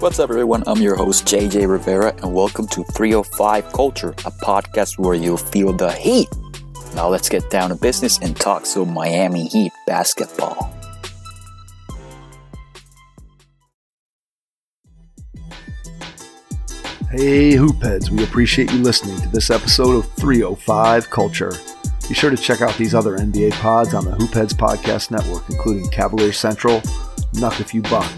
What's up, everyone? I'm your host, JJ Rivera, and welcome to 305 Culture, a podcast where you'll feel the heat. Now, let's get down to business and talk some Miami Heat basketball. Hey, Hoopheads, we appreciate you listening to this episode of 305 Culture. Be sure to check out these other NBA pods on the Hoopheads Podcast Network, including Cavalier Central, Knuck If You Buck,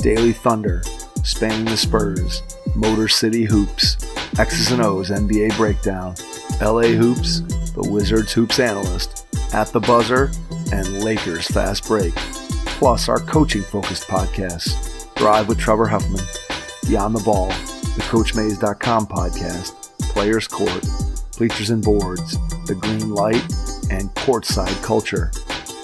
Daily Thunder, Spanning the Spurs, Motor City Hoops, X's and O's NBA Breakdown, LA Hoops, The Wizards Hoops Analyst, At the Buzzer, and Lakers Fast Break. Plus, our coaching focused podcasts Drive with Trevor Huffman, Beyond the Ball, the CoachMaze.com podcast, Players Court, Bleachers and Boards, The Green Light, and Courtside Culture.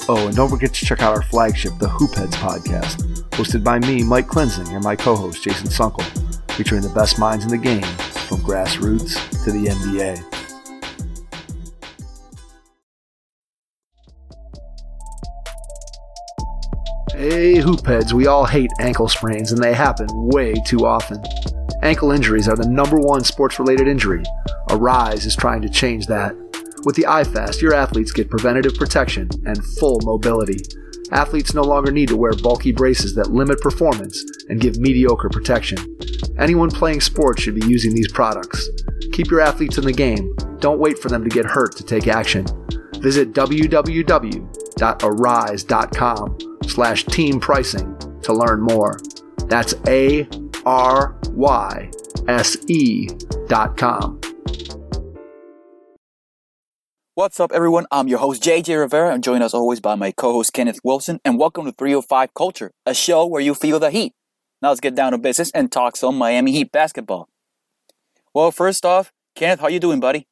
Oh, and don't forget to check out our flagship, the Hoopheads podcast, hosted by me, Mike Klinzing, and my co host, Jason Sunkel, featuring the best minds in the game from grassroots to the NBA. Hey, Hoopheads, we all hate ankle sprains, and they happen way too often. Ankle injuries are the number one sports related injury. Aryse is trying to change that. With the iFast, your athletes get preventative protection and full mobility. Athletes no longer need to wear bulky braces that limit performance and give mediocre protection. Anyone playing sports should be using these products. Keep your athletes in the game. Don't wait for them to get hurt to take action. Visit www.aryse.com slash team pricing to learn more. That's A R Y S E dot com. What's up, everyone? I'm your host, JJ Rivera, and joined as always by my co host, Kenneth Wilson, and welcome to 305 Culture, a show where you feel the heat. Now let's get down to business and talk some Miami Heat basketball. Well, first off, Kenneth, how you doing, buddy?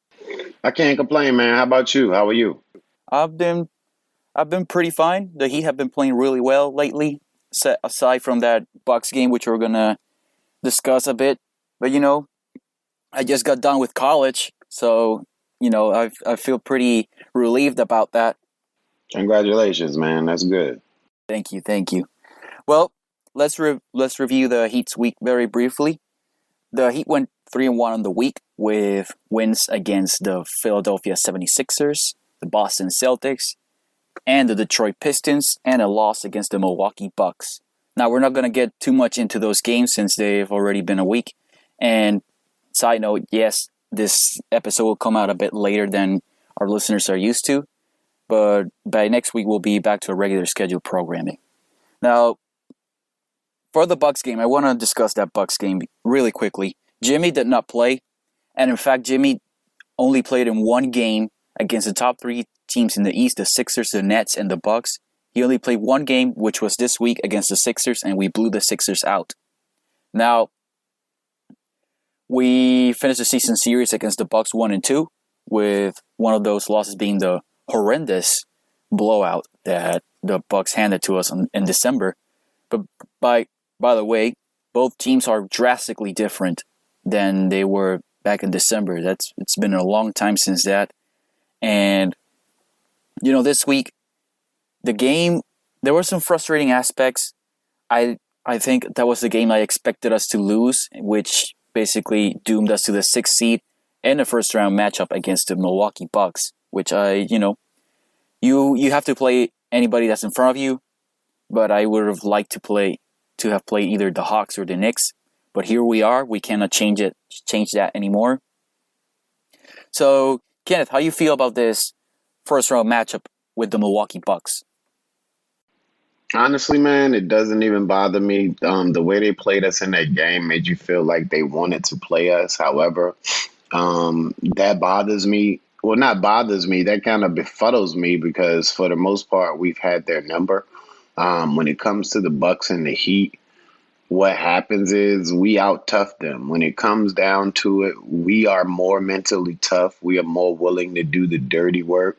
I can't complain, man. How about you? How are you? I've been I've been pretty fine. The Heat have been playing really well lately, set aside from that Bucks game, which we're gonna discuss a bit. But you know, I just got done with college, so you know, I I feel pretty relieved about that. Congratulations, man. That's good. Thank you, thank you. Well, let's re- let's review the Heat's week very briefly. The Heat went 3 and 1 on the week with wins against the Philadelphia 76ers, the Boston Celtics, and the Detroit Pistons and a loss against the Milwaukee Bucks. Now, we're not going to get too much into those games since they've already been a week. And side note, yes, this episode will come out a bit later than our listeners are used to, but by next week we'll be back to a regular scheduled programming. Now, for the Bucks game, I want to discuss that Bucks game really quickly. Jimmy did not play, and in fact, Jimmy only played in one game against the top three teams in the East: the Sixers, the Nets, and the Bucks. He only played one game, which was this week against the Sixers, and we blew the Sixers out. Now, we finished the season series against the Bucks one and two, with one of those losses being the horrendous blowout that the Bucks handed to us in, in December. But by by the way, both teams are drastically different than they were back in December. That's it's been a long time since that, and you know this week, the game there were some frustrating aspects. I I think that was the game I expected us to lose, which basically doomed us to the sixth seed and the first round matchup against the Milwaukee Bucks, which I, you know, you you have to play anybody that's in front of you, but I would have liked to play to have played either the Hawks or the Knicks. But here we are. We cannot change it change that anymore. So, Kenneth, how you feel about this first round matchup with the Milwaukee Bucks? Honestly, man, it doesn't even bother me. Um, the way they played us in that game made you feel like they wanted to play us. However, um, that bothers me. Well, not bothers me. That kind of befuddles me because for the most part, we've had their number. Um, when it comes to the Bucks and the Heat, what happens is we out tough them. When it comes down to it, we are more mentally tough. We are more willing to do the dirty work.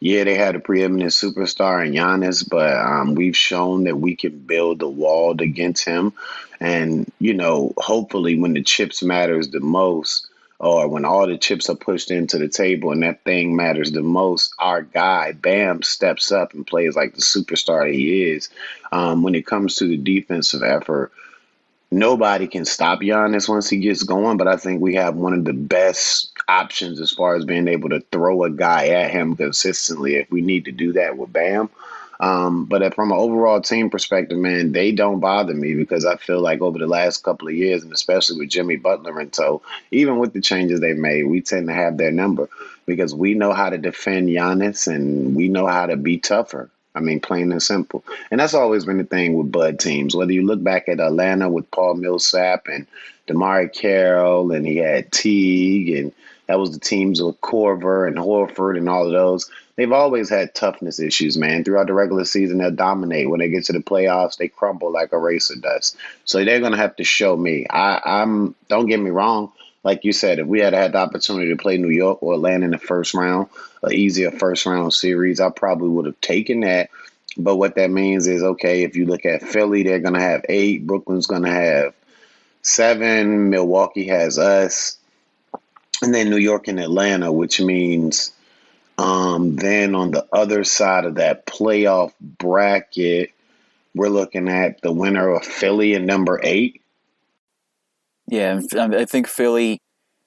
Yeah, they had a preeminent superstar in Giannis, but um, we've shown that we can build a wall against him. And, you know, hopefully when the chips matters the most, or when all the chips are pushed into the table and that thing matters the most, our guy, Bam, steps up and plays like the superstar that he is. Um, when it comes to the defensive effort, nobody can stop Giannis once he gets going, but I think we have one of the best options as far as being able to throw a guy at him consistently if we need to do that with Bam. Um, but from an overall team perspective, man, they don't bother me because I feel like over the last couple of years, and especially with Jimmy Butler and so, even with the changes they've made, we tend to have their number because we know how to defend Giannis and we know how to be tougher. I mean, plain and simple. And that's always been the thing with Bud teams. Whether you look back at Atlanta with Paul Millsap and DeMarre Carroll, and he had Teague, and that was the teams of Korver and Horford and all of those. They've always had toughness issues, man. Throughout the regular season, they'll dominate. When they get to the playoffs, they crumble like a racer does. So they're gonna have to show me. I, I'm. Don't get me wrong like you said, if we had had the opportunity to play New York or Atlanta in the first round, an easier first round series, I probably would have taken that. But what that means is, okay, if you look at Philly, they're going to have eight. Brooklyn's going to have seven. Milwaukee has us. And then New York and Atlanta, which means um, then on the other side of that playoff bracket, we're looking at the winner of Philly and number eight yeah, I think Philly,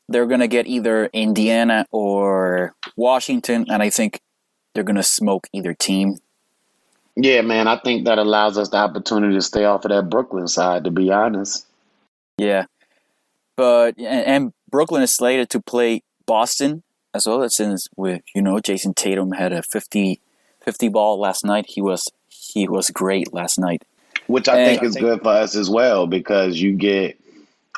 they're going to get either Indiana or Washington, and I think they're going to smoke either team. Yeah, man, I think that allows us the opportunity to stay off of that Brooklyn side, to be honest. Yeah. But, and Brooklyn is slated to play Boston as well, since with, you know, Jayson Tatum had a 50, 50 ball last night. He was, he was great last night. Which I and think is I think, good for us as well because you get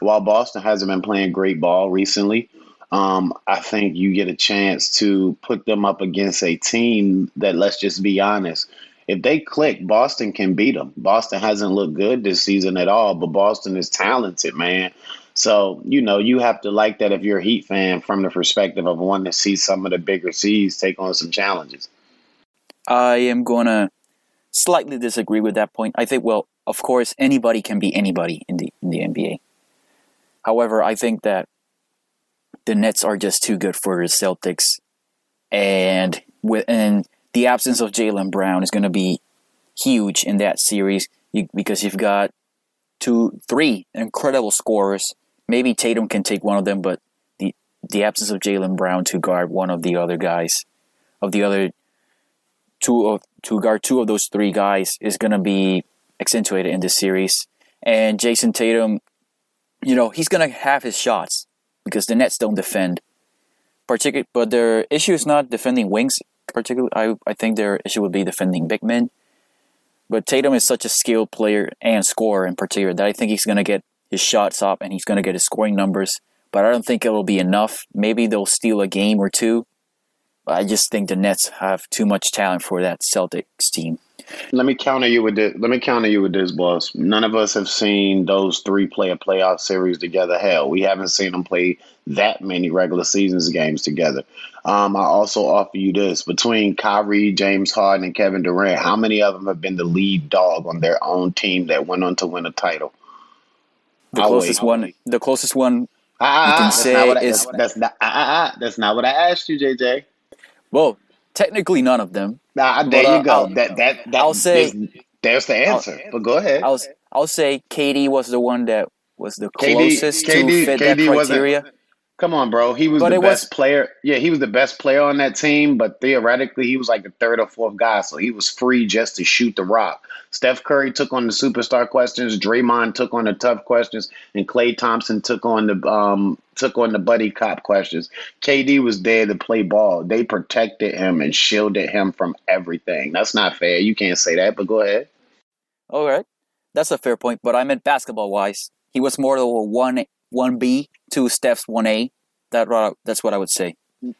while Boston hasn't been playing great ball recently, um, I think you get a chance to put them up against a team that, let's just be honest, if they click, Boston can beat them. Boston hasn't looked good this season at all, but Boston is talented, man. So, you know, you have to like that if you're a Heat fan from the perspective of wanting to see some of the bigger seeds take on some challenges. I am going to slightly disagree with that point. I think, well, of course, anybody can be anybody in the in the NBA. However, I think that the Nets are just too good for the Celtics, and with and the absence of Jaylen Brown is going to be huge in that series because you've got two, three incredible scorers. Maybe Tatum can take one of them, but the the absence of Jaylen Brown to guard one of the other guys, of the other two of to guard two of those three guys is going to be accentuated in this series. And Jayson Tatum you know, he's going to have his shots because the Nets don't defend. Particular, but their issue is not defending wings. Particularly, I, I think their issue would be defending big men. But Tatum is such a skilled player and scorer in particular that I think he's going to get his shots up and he's going to get his scoring numbers. But I don't think it will be enough. Maybe they'll steal a game or two. But I just think the Nets have too much talent for that Celtics team. Let me counter you with this. Let me counter you with this, boss. None of us have seen those three play a playoff series together. Hell, we haven't seen them play that many regular seasons games together. Um, I also offer you this: between Kyrie, James Harden, and Kevin Durant, how many of them have been the lead dog on their own team that went on to win a title? The I'll closest wait. one. The closest one. Ah, you can say I, is that's, that's not. Ah, ah, that's not what I asked you, JJ. Well, technically, none of them. Nah, there but, you uh, go. I'll, that that that I'll say there's the answer. I'll, but go ahead. I'll I'll say KD was the one that was the closest KD, to fit KD that criteria. Come on, bro. He was but the best was, player. Yeah, he was the best player on that team, but theoretically, he was like the third or fourth guy, so he was free just to shoot the rock. Steph Curry took on the superstar questions. Draymond took on the tough questions, and Klay Thompson took on the um, took on the buddy cop questions. KD was there to play ball. They protected him and shielded him from everything. That's not fair. You can't say that, but go ahead. All right, that's a fair point. But I meant basketball wise, he was more of a one one B to Steph's one A. That uh, that's what I would say.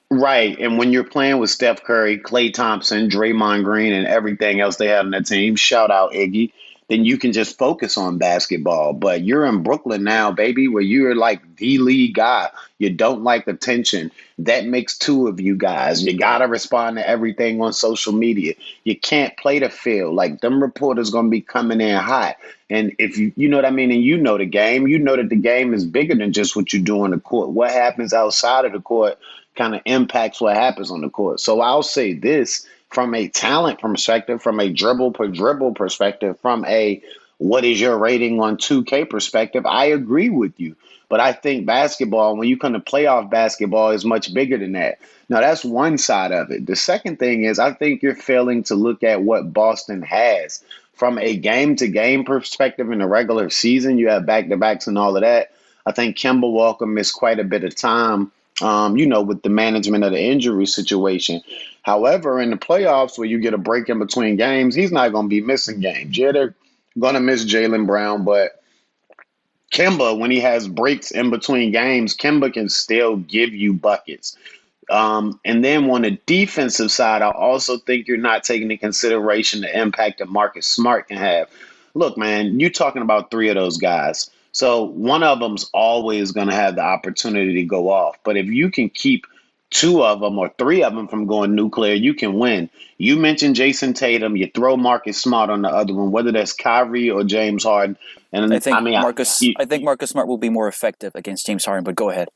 Right, and when you're playing with Steph Curry, Klay Thompson, Draymond Green, and everything else they had on that team, shout out Iggy then you can just focus on basketball. But you're in Brooklyn now, baby, where you're like the lead guy. You don't like attention. That makes two of you guys. You gotta respond to everything on social media. You can't play the field. Like them reporters gonna be coming in hot. And if you you know what I mean, and you know the game, you know that the game is bigger than just what you do on the court. What happens outside of the court kind of impacts what happens on the court. So I'll say this from a talent perspective, from a dribble per dribble perspective, from a what is your rating on 2K perspective, I agree with you. But I think basketball, when you come to playoff basketball, is much bigger than that. Now, that's one side of it. The second thing is, I think you're failing to look at what Boston has from a game to game perspective in the regular season. You have back to backs and all of that. I think Kemba Walker missed quite a bit of time, um, you know, with the management of the injury situation. However, in the playoffs, where you get a break in between games, he's not going to be missing games. Yeah, they're going to miss Jaylen Brown, but Kemba, when he has breaks in between games, Kemba can still give you buckets. Um, and then on the defensive side, I also think you're not taking into consideration the impact that Marcus Smart can have. Look, man, you're talking about three of those guys. So one of them's always going to have the opportunity to go off. But if you can keep two of them or three of them from going nuclear, you can win. You mentioned Jayson Tatum. You throw Marcus Smart on the other one, whether that's Kyrie or James Harden. And I think I mean, Marcus. I, I think Marcus Smart will be more effective against James Harden. But go ahead.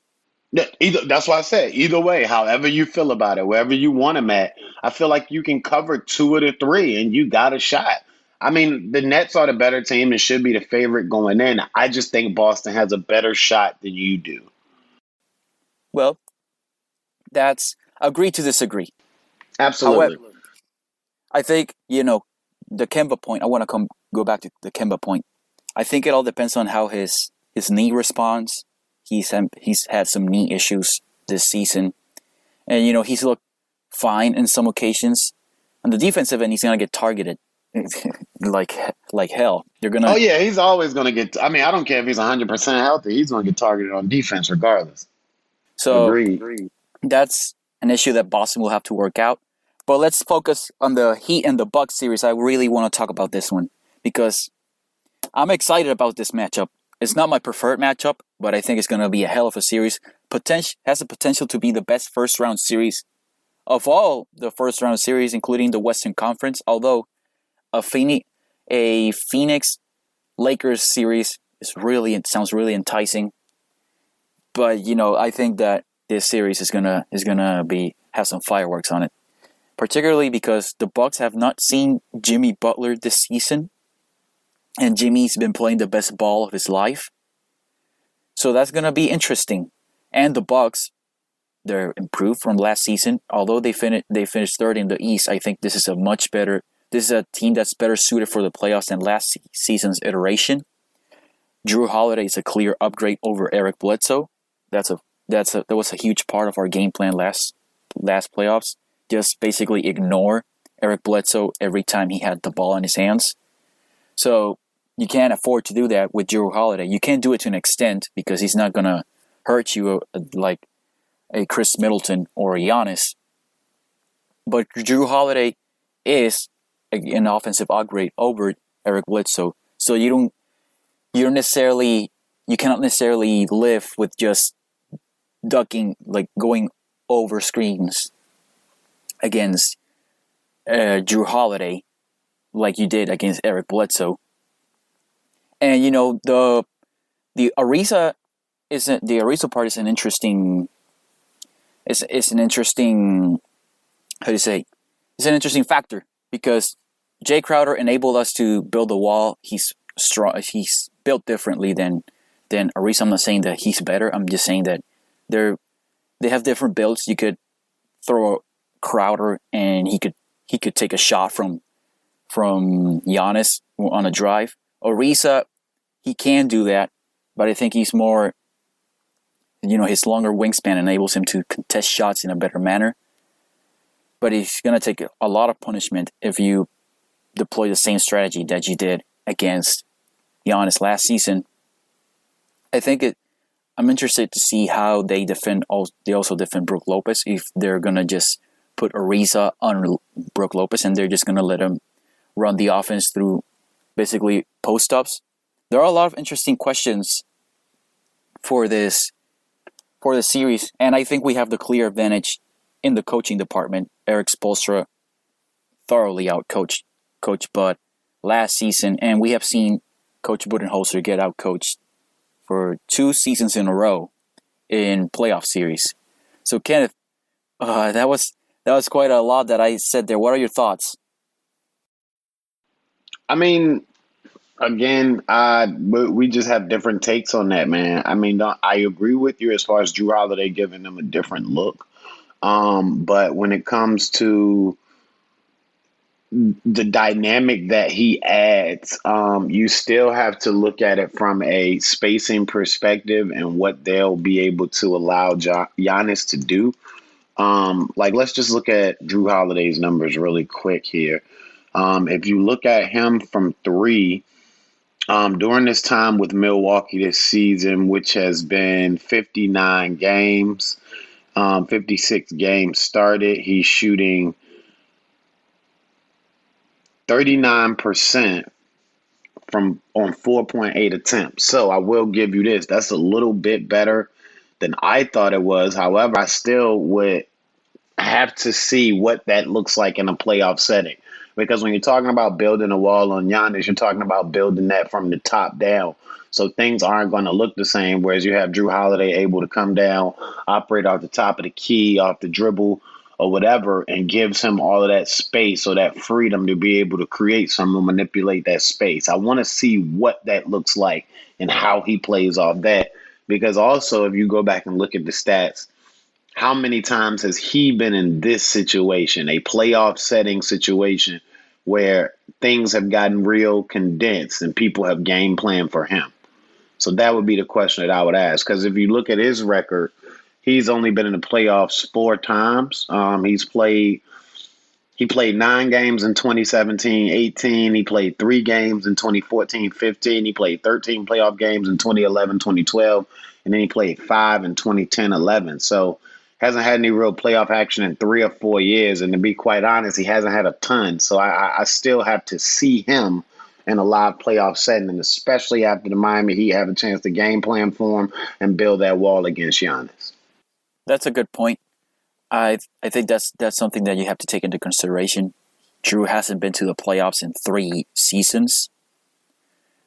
Either that's why I said either way, however you feel about it, wherever you want him at, I feel like you can cover two of the three, and you got a shot. I mean, the Nets are the better team and should be the favorite going in. I just think Boston has a better shot than you do. Well, that's agree to disagree. Absolutely. However, I think you know the Kemba point. I want to come go back to the Kemba point. I think it all depends on how his his knee responds He's had, he's had some knee issues this season, and you know he's looked fine in some occasions. On the defensive end, he's gonna get targeted like like hell. You're gonna. Oh yeah, he's always gonna get. I mean, I don't care if he's 100 percent healthy. He's gonna get targeted on defense regardless. So Agreed. that's an issue that Boston will have to work out. But let's focus on the Heat and the Bucks series. I really want to talk about this one because I'm excited about this matchup. It's not my preferred matchup, but I think it's going to be a hell of a series. Potential has the potential to be the best first round series of all the first round series, including the Western Conference. Although a Phoenix, a Phoenix Lakers series is really it sounds really enticing, but you know I think that this series is gonna is gonna be have some fireworks on it, particularly because the Bucks have not seen Jimmy Butler this season and Jimmy's been playing the best ball of his life. So that's gonna be interesting. And the Bucks, they're improved from last season. Although they finished they finished third in the East, I think this is a much better. This is a team that's better suited for the playoffs than last season's iteration. Jrue Holiday is a clear upgrade over Eric Bledsoe. That's a that's a that was a huge part of our game plan last last playoffs. Just basically ignore Eric Bledsoe every time he had the ball in his hands. So you can't afford to do that with Jrue Holiday. You can't do it to an extent because he's not gonna hurt you uh, like a Khris Middleton or a Giannis. But Jrue Holiday is an offensive upgrade over Eric Bledsoe, so you don't you don't necessarily you cannot necessarily live with just ducking like going over screens against uh, Jrue Holiday like you did against Eric Bledsoe and you know the the Ariza isn't the Ariza part is an interesting. It's it's an interesting. How do you say? It's an interesting factor because Jae Crowder enabled us to build the wall. He's strong. He's built differently than than Ariza. I'm not saying that he's better. I'm just saying that they're they have different builds. You could throw Crowder and he could he could take a shot from from Giannis on a drive. Ariza, uh, he can do that, but I think he's more, you know, his longer wingspan enables him to contest shots in a better manner. But he's going to take a lot of punishment if you deploy the same strategy that you did against Giannis last season. I think it. I'm interested to see how they defend. They also defend Brook Lopez if they're gonna just put Ariza on Brook Lopez and they're just gonna let him run the offense through basically post ups. There are a lot of interesting questions for this for the series, and I think we have the clear advantage in the coaching department. Erik Spoelstra thoroughly outcoached Coach Bud last season, and we have seen Coach Budenholzer get outcoached for two seasons in a row in playoff series. So, Kenneth, uh, that was that was quite a lot that I said there. What are your thoughts? I mean, Again, uh, we just have different takes on that, man. I mean, I agree with you as far as Jrue Holiday giving them a different look. Um, but when it comes to the dynamic that he adds, um, you still have to look at it from a spacing perspective and what they'll be able to allow Giannis to do. Um, like, let's just look at Jrue Holiday's numbers really quick here. Um, if you look at him from three, um, during this time with Milwaukee this season, which has been 59 games, um, 56 games started, he's shooting 39% from on 4.8 attempts. So I will give you this. That's a little bit better than I thought it was. However, I still would have to see what that looks like in a playoff setting. Because when you're talking about building a wall on Giannis, you're talking about building that from the top down. So things aren't going to look the same. Whereas you have Jrue Holiday able to come down, operate off the top of the key, off the dribble, or whatever, and gives him all of that space or that freedom to be able to create something, manipulate that space. I want to see what that looks like and how he plays off that. Because also, if you go back and look at the stats, how many times has he been in this situation, a playoff setting situation where things have gotten real condensed and people have game plan for him? So that would be the question that I would ask. Because if you look at his record, he's only been in the playoffs four times. Um, he's played he played nine games in 2017 18. He played three games in 2014 15. He played 13 playoff games in 2011 2012. And then he played five in 2010 11. So hasn't had any real playoff action in three or four years. And to be quite honest, he hasn't had a ton. So I, I still have to see him in a live playoff setting, and especially after the Miami Heat have a chance to game plan for him and build that wall against Giannis. That's a good point. I I think that's that's something that you have to take into consideration. Jrue hasn't been to the playoffs in three seasons,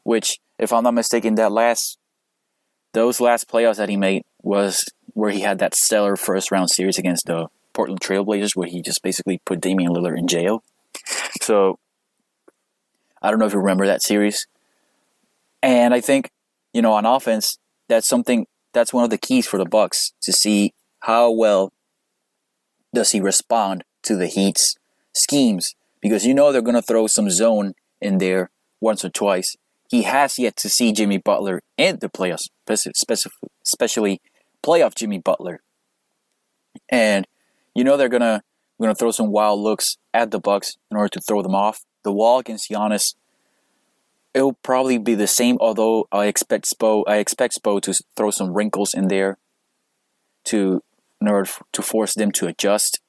which, if I'm not mistaken, that last those last playoffs that he made was where he had that stellar first round series against the Portland Trailblazers, where he just basically put Damian Lillard in jail. So I don't know if you remember that series. And I think, you know, on offense, that's something that's one of the keys for the Bucks to see how well does he respond to the Heat's schemes because you know they're going to throw some zone in there once or twice. He has yet to see Jimmy Butler in the playoffs, especially playoff Jimmy Butler. And you know they're gonna gonna throw some wild looks at the Bucks in order to throw them off. The wall against Giannis, it'll probably be the same. Although I expect Spo, I expect Spo to throw some wrinkles in there, to in order to force them to adjust.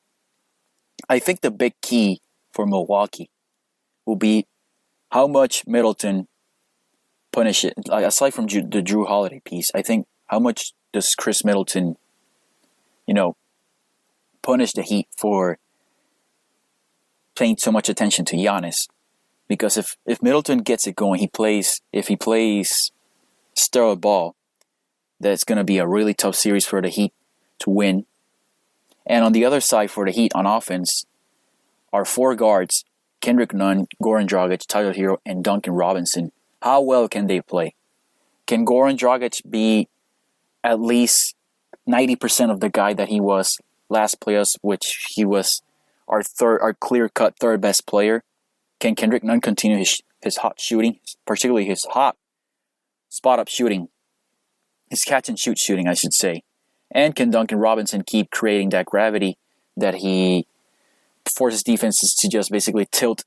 I think the big key for Milwaukee will be how much Middleton punish it. Like aside from the Jrue Holiday piece, I think how much does Khris Middleton, you know, punish the Heat for paying so much attention to Giannis? Because if if Middleton gets it going, he plays. If he plays sterile ball, that's going to be a really tough series for the Heat to win. And on the other side for the Heat on offense, are four guards, Kendrick Nunn, Goran Dragic, Tyler Herro, and Duncan Robinson, how well can they play? Can Goran Dragic be at least 90% of the guy that he was last playoffs, which he was our third, our clear cut third best player? Can Kendrick Nunn continue his, his hot shooting, particularly his hot spot up shooting, his catch and shoot shooting, I should say? And can Duncan Robinson keep creating that gravity that he forces defenses to just basically tilt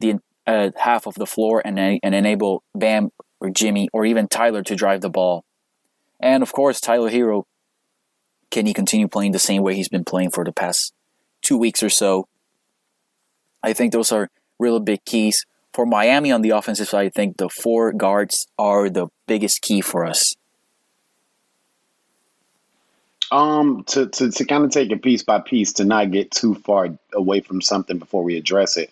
the uh, half of the floor and, and enable Bam or Jimmy or even Tyler to drive the ball. And of course, Tyler Herro. can he continue playing the same way he's been playing for the past two weeks or so? I think those are really big keys. For Miami on the offensive side, I think the four guards are the biggest key for us. Um, to, to, to kind of take it piece by piece to not get too far away from something before we address it.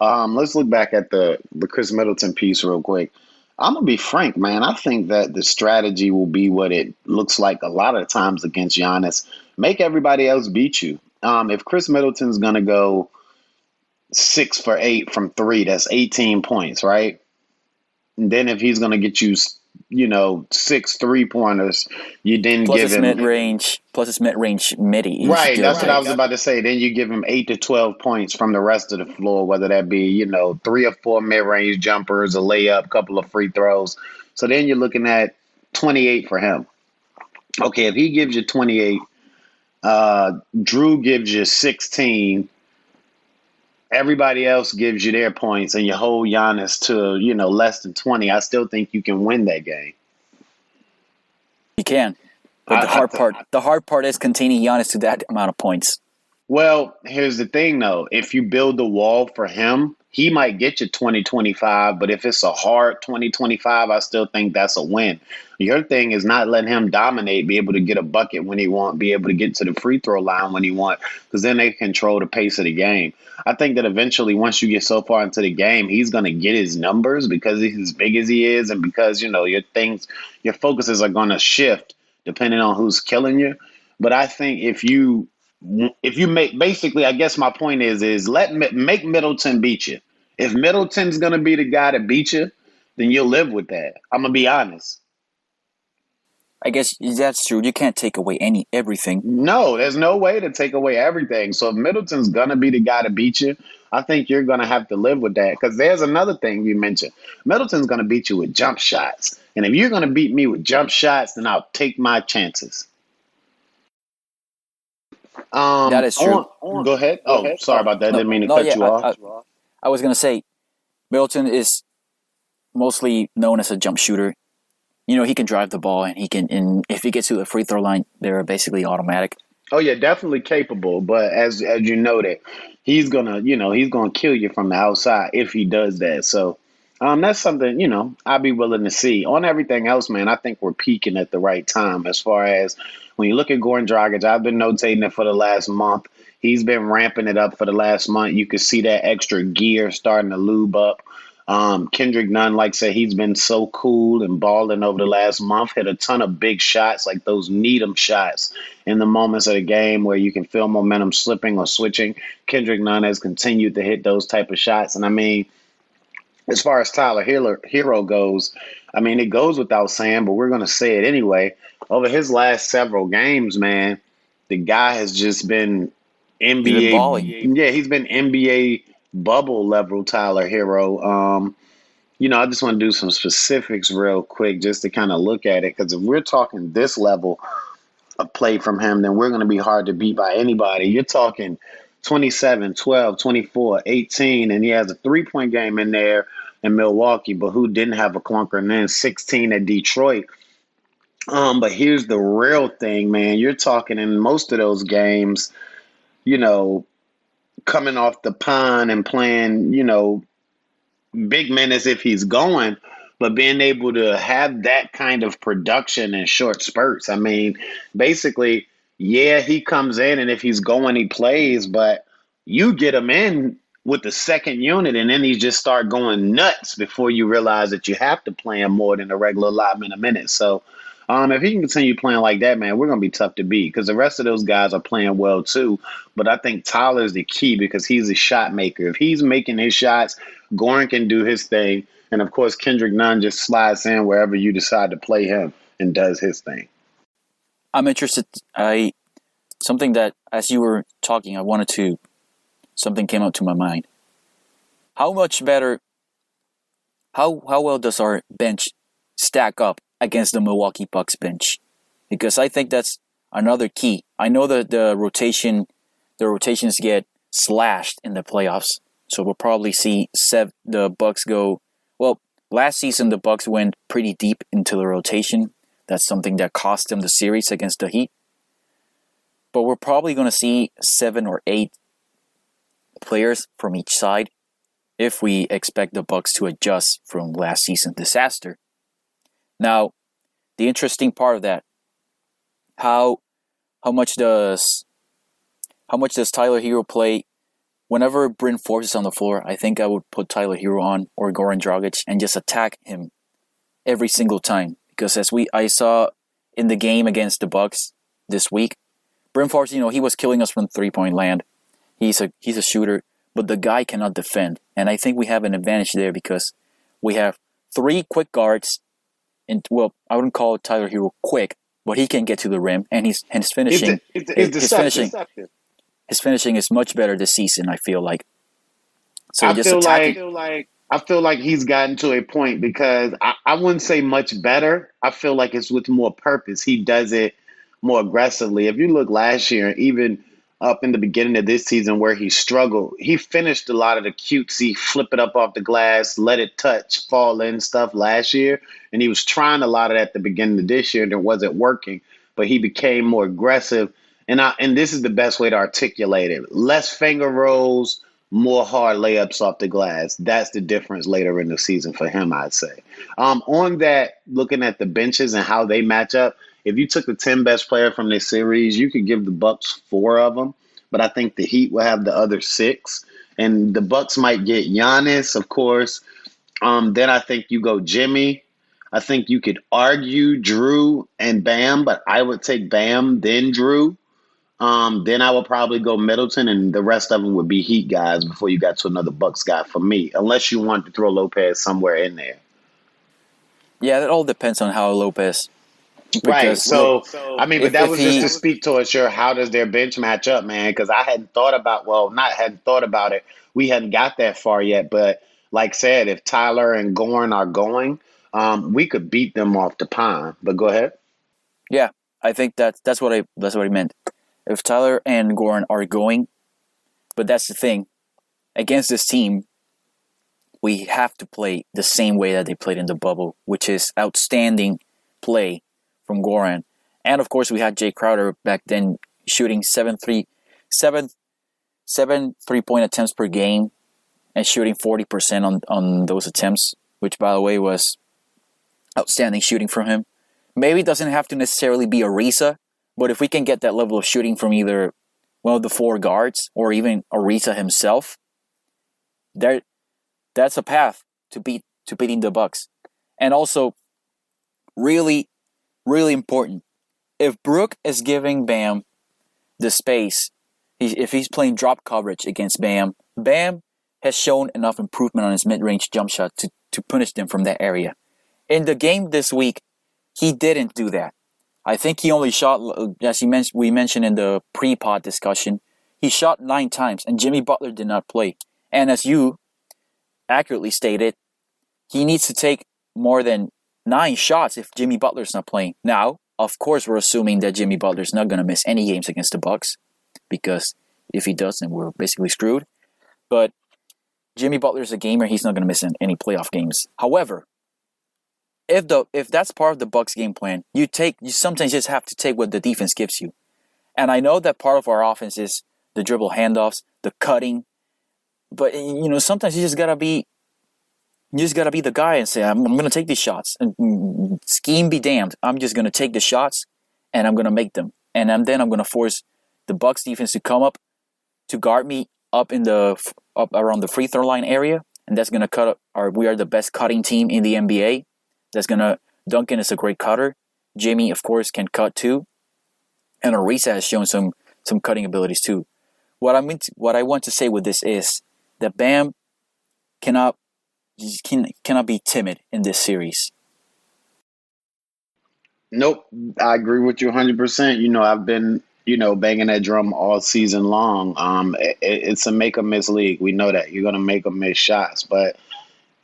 Um, let's look back at the the Khris Middleton piece real quick. I'm gonna be frank, man. I think that the strategy will be what it looks like a lot of times against Giannis. Make everybody else beat you. Um, if Khris Middleton's gonna go six for eight from three, that's 18 points, right? And then if he's going to get you, you know, six three pointers, you then plus give him mid range, plus his mid range midi. Right, that's what I was about to say. Then you give him eight to twelve points from the rest of the floor, whether that be you know three or four mid-range jumpers, a layup, a couple of free throws. So then you're looking at twenty-eight for him. Okay, if he gives you twenty-eight, uh, Jrue gives you sixteen. Everybody else gives you their points, and you hold Giannis to you know less than twenty. I still think you can win that game. You can. But the I- I hard th- part, the hard part is containing Giannis to that amount of points. Well, here's the thing though. If you build the wall for him, he might get you 2025, but if it's a hard 2025, I still think that's a win. Your thing is not letting him dominate, be able to get a bucket when he want, be able to get to the free throw line when he want, because then they control the pace of the game. I think that eventually, once you get so far into the game, he's going to get his numbers because he's as big as he is, and because you know your things, your focuses are going to shift depending on who's killing you. But I think if you if you make basically, I guess my point is is let make Middleton beat you. If Middleton's gonna be the guy to beat you, then you'll live with that. I'm gonna be honest. I guess that's true. You can't take away any everything. No, there's no way to take away everything. So if Middleton's gonna be the guy to beat you, I think you're gonna have to live with that. Because there's another thing you mentioned. Middleton's gonna beat you with jump shots, and if you're gonna beat me with jump shots, then I'll take my chances. Um, That is true. on- go ahead. Oh, sorry about that. Didn't mean to No, cut yeah, you I- off. I- I was gonna say, Middleton is mostly known as a jump shooter. You know, he can drive the ball, and he can. And if he gets to the free throw line, they're basically automatic. Oh yeah, definitely capable. But as as you noted, he's gonna you know he's gonna kill you from the outside if he does that. So um, that's something you know I'd be willing to see. On everything else, man, I think we're peaking at the right time. As far as when you look at Goran Dragic, I've been notating it for the last month. He's been ramping it up for the last month. You can see that extra gear starting to lube up. Um, Kendrick Nunn, like I said, he's been so cool and balling over the last month. Hit a ton of big shots, like those Needham shots in the moments of the game where you can feel momentum slipping or switching. Kendrick Nunn has continued to hit those type of shots. And I mean, as far as Tyler Herro, goes, I mean, it goes without saying, but we're going to say it anyway. Over his last several games, man, the guy has just been NBA. balling. yeah, he's been NBA bubble level Tyler Herro. Um, you know, I just want to do some specifics real quick just to kind of look at it because if we're talking this level of play from him, then we're going to be hard to beat by anybody. You're talking 27, 12, 24, 18, and he has a three point game in there in Milwaukee, but who didn't have a clunker, and then 16 at Detroit. Um, but here's the real thing, man. You're talking in most of those games, you know, coming off the pond and playing, you know, big minutes if he's going, but being able to have that kind of production in short spurts. I mean, basically, yeah, he comes in and if he's going, he plays, but you get him in with the second unit and then he just start going nuts before you realize that you have to play him more than a regular allotment a minute. So um, if he can continue playing like that, man, we're gonna be tough to beat because the rest of those guys are playing well too. But I think Tyler's the key because he's a shot maker. If he's making his shots, Goran can do his thing, and of course Kendrick Nunn just slides in wherever you decide to play him and does his thing. I'm interested. I something that as you were talking, I wanted to something came up to my mind. How much better? How how well does our bench stack up against the Milwaukee Bucks bench? Because I think that's another key. I know that the rotation, the rotations get slashed in the playoffs, so we'll probably see sev- the Bucks go. Well, last season the Bucks went pretty deep into the rotation. That's something that cost them the series against the Heat. But we're probably going to see seven or eight players from each side if we expect the Bucks to adjust from last season's disaster. Now, the interesting part of that, how how much does how much does Tyler Herro play? Whenever Bryn Forbes is on the floor, I think I would put Tyler Herro on or Goran Dragic and just attack him every single time. Because as we I saw in the game against the Bucks this week, Bryn Forbes, you know, he was killing us from three point land. He's a he's a shooter, but the guy cannot defend. And I think we have an advantage there because we have three quick guards, and well, I wouldn't call Tyler Herro quick, but he can get to the rim, and he's and his finishing, it's, it's, it's his finishing, his finishing is much better this season. I feel like. So I feel like, I feel like I feel like he's gotten to a point because I, I wouldn't say much better. I feel like it's with more purpose. He does it more aggressively. If you look last year, even up in the beginning of this season where he struggled, he finished a lot of the cutesy, flip it up off the glass, let it touch, fall in stuff last year. And he was trying a lot of that at the beginning of this year and it wasn't working. But he became more aggressive. And I, and this is the best way to articulate it. Less finger rolls, more hard layups off the glass. That's the difference later in the season for him, I'd say. Um, on that, looking at the benches and how they match up, if you took the 10 best player from this series, you could give the Bucks four of them, but I think the Heat will have the other six. And the Bucks might get Giannis, of course. Um, then I think you go Jimmy. I think you could argue Jrue and Bam, but I would take Bam, then Jrue. Um, then I would probably go Middleton, and the rest of them would be Heat guys before you got to another Bucks guy for me, unless you want to throw Lopez somewhere in there. Yeah, it all depends on how Lopez. Right. So, so, I mean, but that was he, just to speak to us. Sure, how does their bench match up, man? Because I hadn't thought about. Well, not hadn't thought about it. We hadn't got that far yet. But like said, if Tyler and Gorn are going, um, we could beat them off the pond. But go ahead. Yeah, I think that's that's what I that's what I meant if Tyler and Gorn are going. But that's the thing. Against this team, we have to play the same way that they played in the bubble, which is outstanding play from Goran. And of course, we had Jae Crowder back then shooting seven three, seven, seven three point attempts per game and shooting 40% on, on those attempts, which, by the way, was outstanding shooting from him. Maybe it doesn't have to necessarily be Ariza, but if we can get that level of shooting from either one of the four guards or even Ariza himself, there that's a path to beat to beating the Bucks. And also really really important. If Brook is giving Bam the space, if he's playing drop coverage against Bam, Bam has shown enough improvement on his mid-range jump shot to, to punish them from that area. In the game this week, he didn't do that. I think he only shot, uh, as he we mentioned in the pre-pod discussion, he shot nine times, and Jimmy Butler did not play. And as you accurately stated, he needs to take more than nine shots if Jimmy Butler's not playing. Now, of course, we're assuming that Jimmy Butler's not going to miss any games against the Bucks, because if he does, then we're basically screwed. But Jimmy Butler's a gamer; he's not going to miss any playoff games. However, if the if that's part of the Bucks game plan, you take you sometimes just have to take what the defense gives you. And I know that part of our offense is the dribble handoffs, the cutting, but you know sometimes you just gotta be you just gotta be the guy and say I'm, I'm gonna take these shots and mm, scheme be damned. I'm just gonna take the shots and I'm gonna make them, and then I'm gonna force the Bucks defense to come up to guard me up in the up around the free throw line area, and that's gonna cut. Our we are the best cutting team in the NBA that's gonna Duncan is a great cutter. Jimmy, of course, can cut too, and Ariza has shown some some cutting abilities too. What I mean, to, what I want to say with this is that Bam cannot can, cannot be timid in this series. Nope, I agree with you 100%. You know, I've been, you know, banging that drum all season long. Um, it, it's a make or miss league. We know that you're gonna make or miss shots, but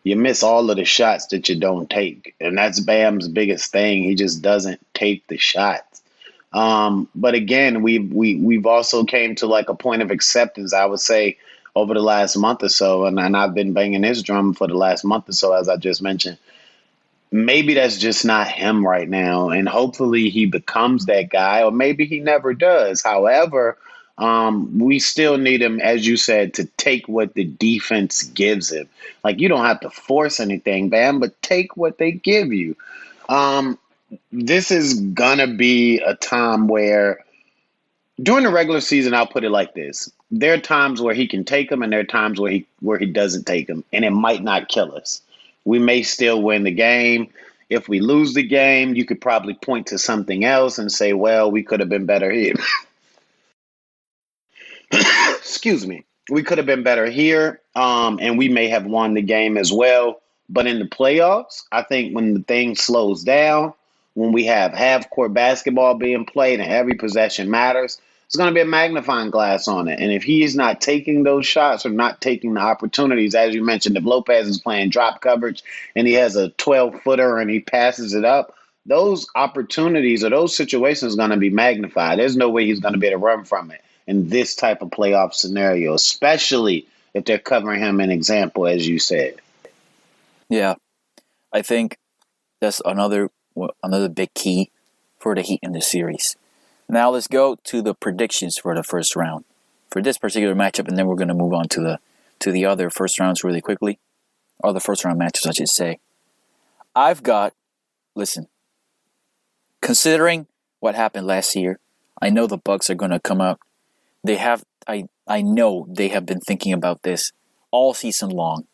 you miss all of the shots that you don't take. And that's Bam's biggest thing. He just doesn't take the shots. Um, but again, we've we we've also came to like a point of acceptance, I would say, over the last month or so. And, and I've been banging this drum for the last month or so, as I just mentioned. Maybe that's just not him right now. And hopefully he becomes that guy, or maybe he never does. However, um, we still need him, as you said, to take what the defense gives him. Like you don't have to force anything, Bam, but take what they give you. Um, this is gonna be a time where during the regular season, I'll put it like this: there are times where he can take them, and there are times where he where he doesn't take them, and it might not kill us. We may still win the game. If we lose the game, you could probably point to something else and say, "Well, we could have been better here." excuse me, we could have been better here, um, and we may have won the game as well. But in the playoffs, I think when the thing slows down, when we have half court basketball being played and every possession matters, it's going to be a magnifying glass on it. And if he's not taking those shots or not taking the opportunities, as you mentioned, if Lopez is playing drop coverage and he has a 12 footer and he passes it up, those opportunities or those situations are going to be magnified. There's no way he's going to be able to run from it in this type of playoff scenario, especially if they're covering him an example, as you said. Yeah, I think that's another another big key for the Heat in this series. Now let's go to the predictions for the first round for this particular matchup, and then we're going to move on to the to the other first rounds really quickly, or the first round matches, I should say. I've got, listen, considering what happened last year, I know the Bucks are going to come out. They have, I I know they have been thinking about this all season long,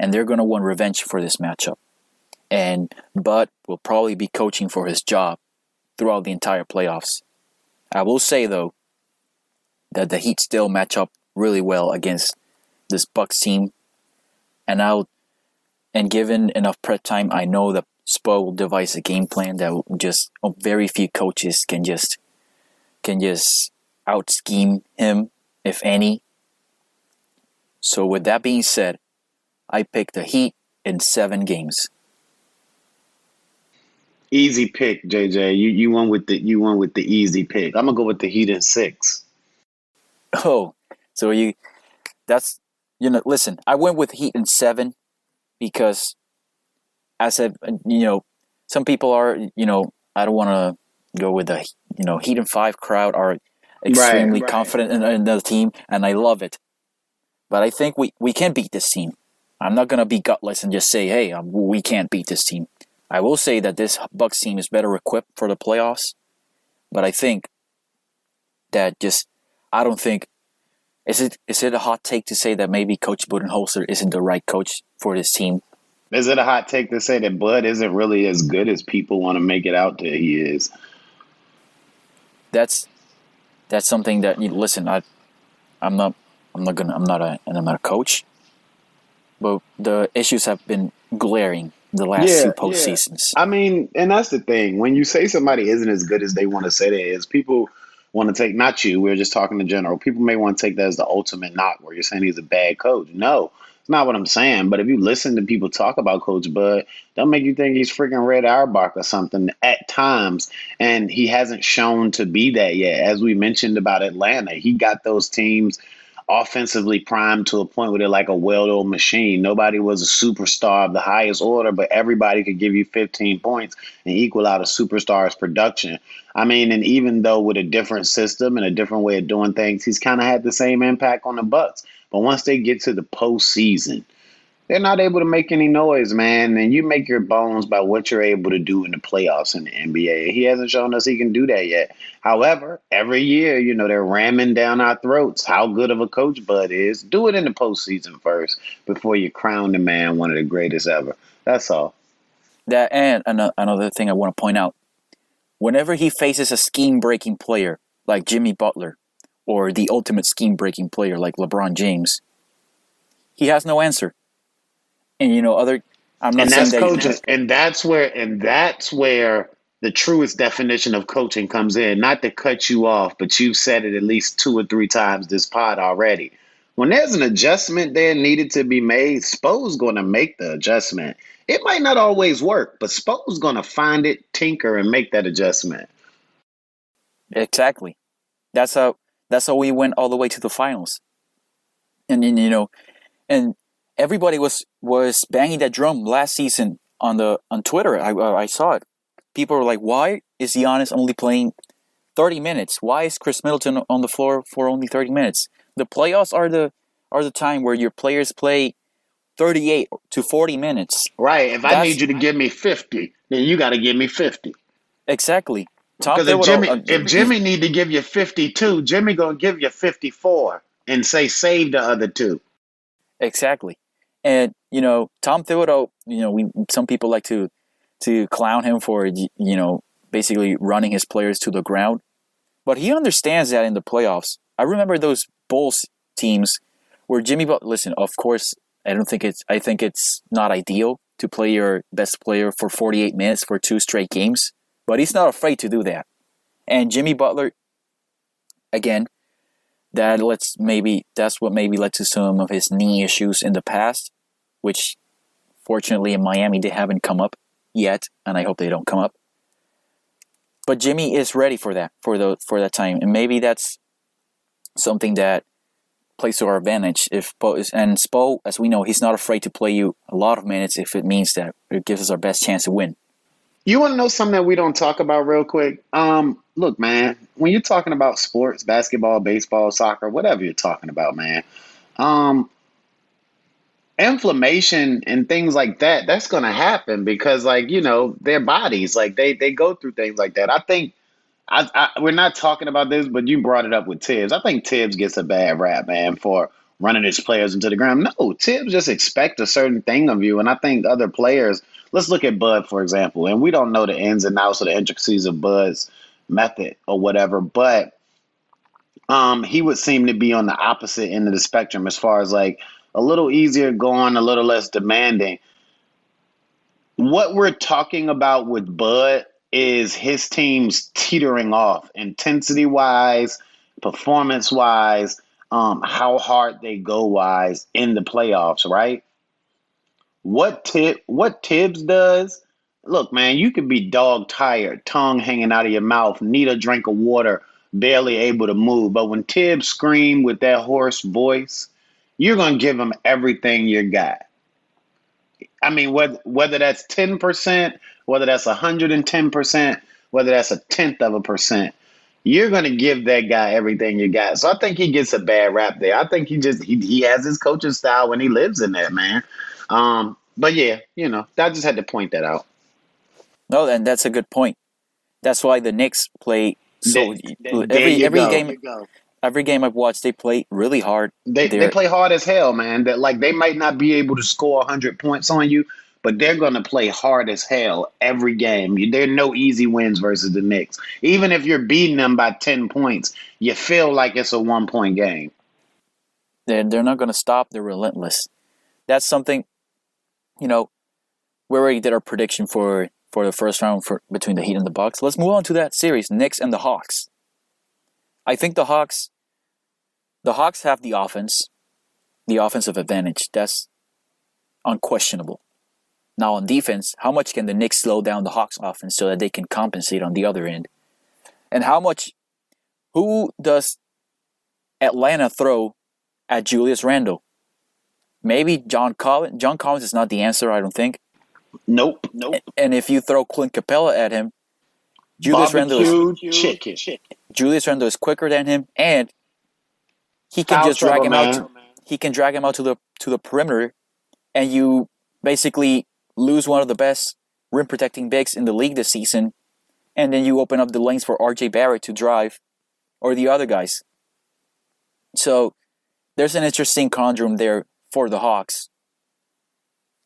and they're going to want revenge for this matchup. And Bud will probably be coaching for his job throughout the entire playoffs. I will say though that the Heat still match up really well against this Bucks team, and I'll and given enough prep time, I know that Spo will devise a game plan that just oh, very few coaches can just can just out scheme him, if any. So with that being said, I picked the Heat in seven games. Easy pick, JJ. You you went with the you went with the easy pick. I'm gonna go with the Heat in six. Oh, so you that's you know listen, I went with Heat in seven because as a you know, some people are you know, I don't wanna go with the you know, Heat and five crowd are extremely right, right. confident in, in the team and I love it. But I think we, we can beat this team. I'm not gonna be gutless and just say, "Hey, um, we can't beat this team." I will say that this Bucks team is better equipped for the playoffs, but I think that just I don't think is it is it a hot take to say that maybe Coach Budenholzer isn't the right coach for this team? Is it a hot take to say that Bud isn't really as good as people want to make it out that he is? That's that's something that you listen. I I'm not I'm not gonna I'm not a I'm not a coach, but the issues have been glaring the last yeah, two postseasons. Yeah. I mean, and that's the thing. When you say somebody isn't as good as they want to say they is, people want to take not you. We are just talking in general. People may want to take that as the ultimate knock, where you're saying he's a bad coach. No, it's not what I'm saying. But if you listen to people talk about Coach Bud, they'll make you think he's freaking Red Auerbach or something at times, and he hasn't shown to be that yet. As we mentioned about Atlanta, he got those teams offensively primed to a point where they're like a well-oiled machine. Nobody was a superstar of the highest order, but everybody could give you 15 points and equal out a superstar's production. I mean, and even though with a different system and a different way of doing things, he's kind of had the same impact on the Bucks. But once they get to the postseason, they're not able to make any noise, man. And you make your bones by what you're able to do in the playoffs in the NBA. He hasn't shown us he can do that yet. However, every year, you know, they're ramming down our throats how good of a coach Bud is. Do it in the postseason first before you crown the man one of the greatest ever. That's all. That and another thing I want to point out: whenever he faces a scheme breaking player like Jimmy Butler, or the ultimate scheme breaking player like LeBron James, he has no answer and you know other. I'm not and that's that coaching, and that's where and that's where the truest definition of coaching comes in. Not to cut you off, but you've said it at least two or three times this pod already. When there's an adjustment there needed to be made, Spo's going to make the adjustment. It might not always work, but Spo's going to find it, tinker, and make that adjustment. Exactly. That's how that's how we went all the way to the finals. And then you know, and everybody was was banging that drum last season on the on Twitter. I I saw it. People were like, "Why is Giannis only playing 30 minutes? Why is Khris Middleton on the floor for only 30 minutes?" The playoffs are the are the time where your players play 38 to 40 minutes. Right. If That's, I need you to give me 50, then you got to give me 50. Exactly. Because if Jimmy, uh, if Jimmy need to give you 52, Jimmy gonna give you 54 and say save the other two. Exactly. And you know, Tom Thibodeau, you know, we some people like to to clown him for you know basically running his players to the ground, but he understands that in the playoffs. I remember those Bulls teams where Jimmy Butler. Listen, of course, I don't think it's. I think it's not ideal to play your best player for 48 minutes for two straight games, but he's not afraid to do that. And Jimmy Butler, again, that lets maybe that's what maybe led to some of his knee issues in the past, which fortunately in Miami they haven't come up yet, and I hope they don't come up. But Jimmy is ready for that for the for that time, and maybe that's something that plays to our advantage. If Bo is, and Spo, as we know, he's not afraid to play you a lot of minutes if it means that it gives us our best chance to win. You want to know something that we don't talk about real quick? Um, look, man, when you're talking about sports, basketball, baseball, soccer, whatever you're talking about, man, um, inflammation and things like that, that's going to happen because, like, you know, their bodies, like, they they go through things like that. I think I, I, we're not talking about this, but you brought it up with Thibs. I think Thibs gets a bad rap, man, for running his players into the ground. No, Thibs just expect a certain thing of you, and I think other players. Let's look at Bud for example, and we don't know the ins and outs or the intricacies of Bud's method or whatever, but um, he would seem to be on the opposite end of the spectrum as far as like a little easier going, a little less demanding. What we're talking about with Bud is his team's teetering off intensity wise, performance wise, um, how hard they go wise in the playoffs, right? What tip what Thibs does, look, man, you could be dog tired, tongue hanging out of your mouth, need a drink of water, barely able to move. But when Thibs scream with that hoarse voice, you're gonna give him everything you got. I mean, whether whether that's ten percent, whether that's hundred and ten percent, whether that's a tenth of a percent, you're gonna give that guy everything you got. So I think he gets a bad rap there. I think he just he, he has his coaching style when he lives in that man. Um, but yeah, you know, I just had to point that out. No, and that's a good point. That's why the Knicks play so there, there every every go. game every game I've watched, they play really hard. They they play hard as hell, man. That like they might not be able to score hundred points on you, but they're gonna play hard as hell every game. There are no easy wins versus the Knicks. Even if you're beating them by ten points, you feel like it's a one point game. They're they're not gonna stop. They're relentless. That's something, you know. We already did our prediction for for the first round for between the Heat and the Bucks. Let's move on to that series, Knicks and the Hawks. I think the Hawks the Hawks have the offense, the offensive advantage. That's unquestionable. Now on defense, how much can the Knicks slow down the Hawks offense so that they can compensate on the other end? And how much who does Atlanta throw at Julius Randle? Maybe John Collins. John Collins is not the answer, I don't think. Nope, nope. And if you throw Clint Capela at him, Julius Randle is chicken. Julius Randle is quicker than him, and he can Foul just drag him man. out. To, he can drag him out to the to the perimeter, and you basically lose one of the best rim protecting bigs in the league this season, and then you open up the lanes for R.J. Barrett to drive, or the other guys. So there's an interesting conundrum there for the Hawks.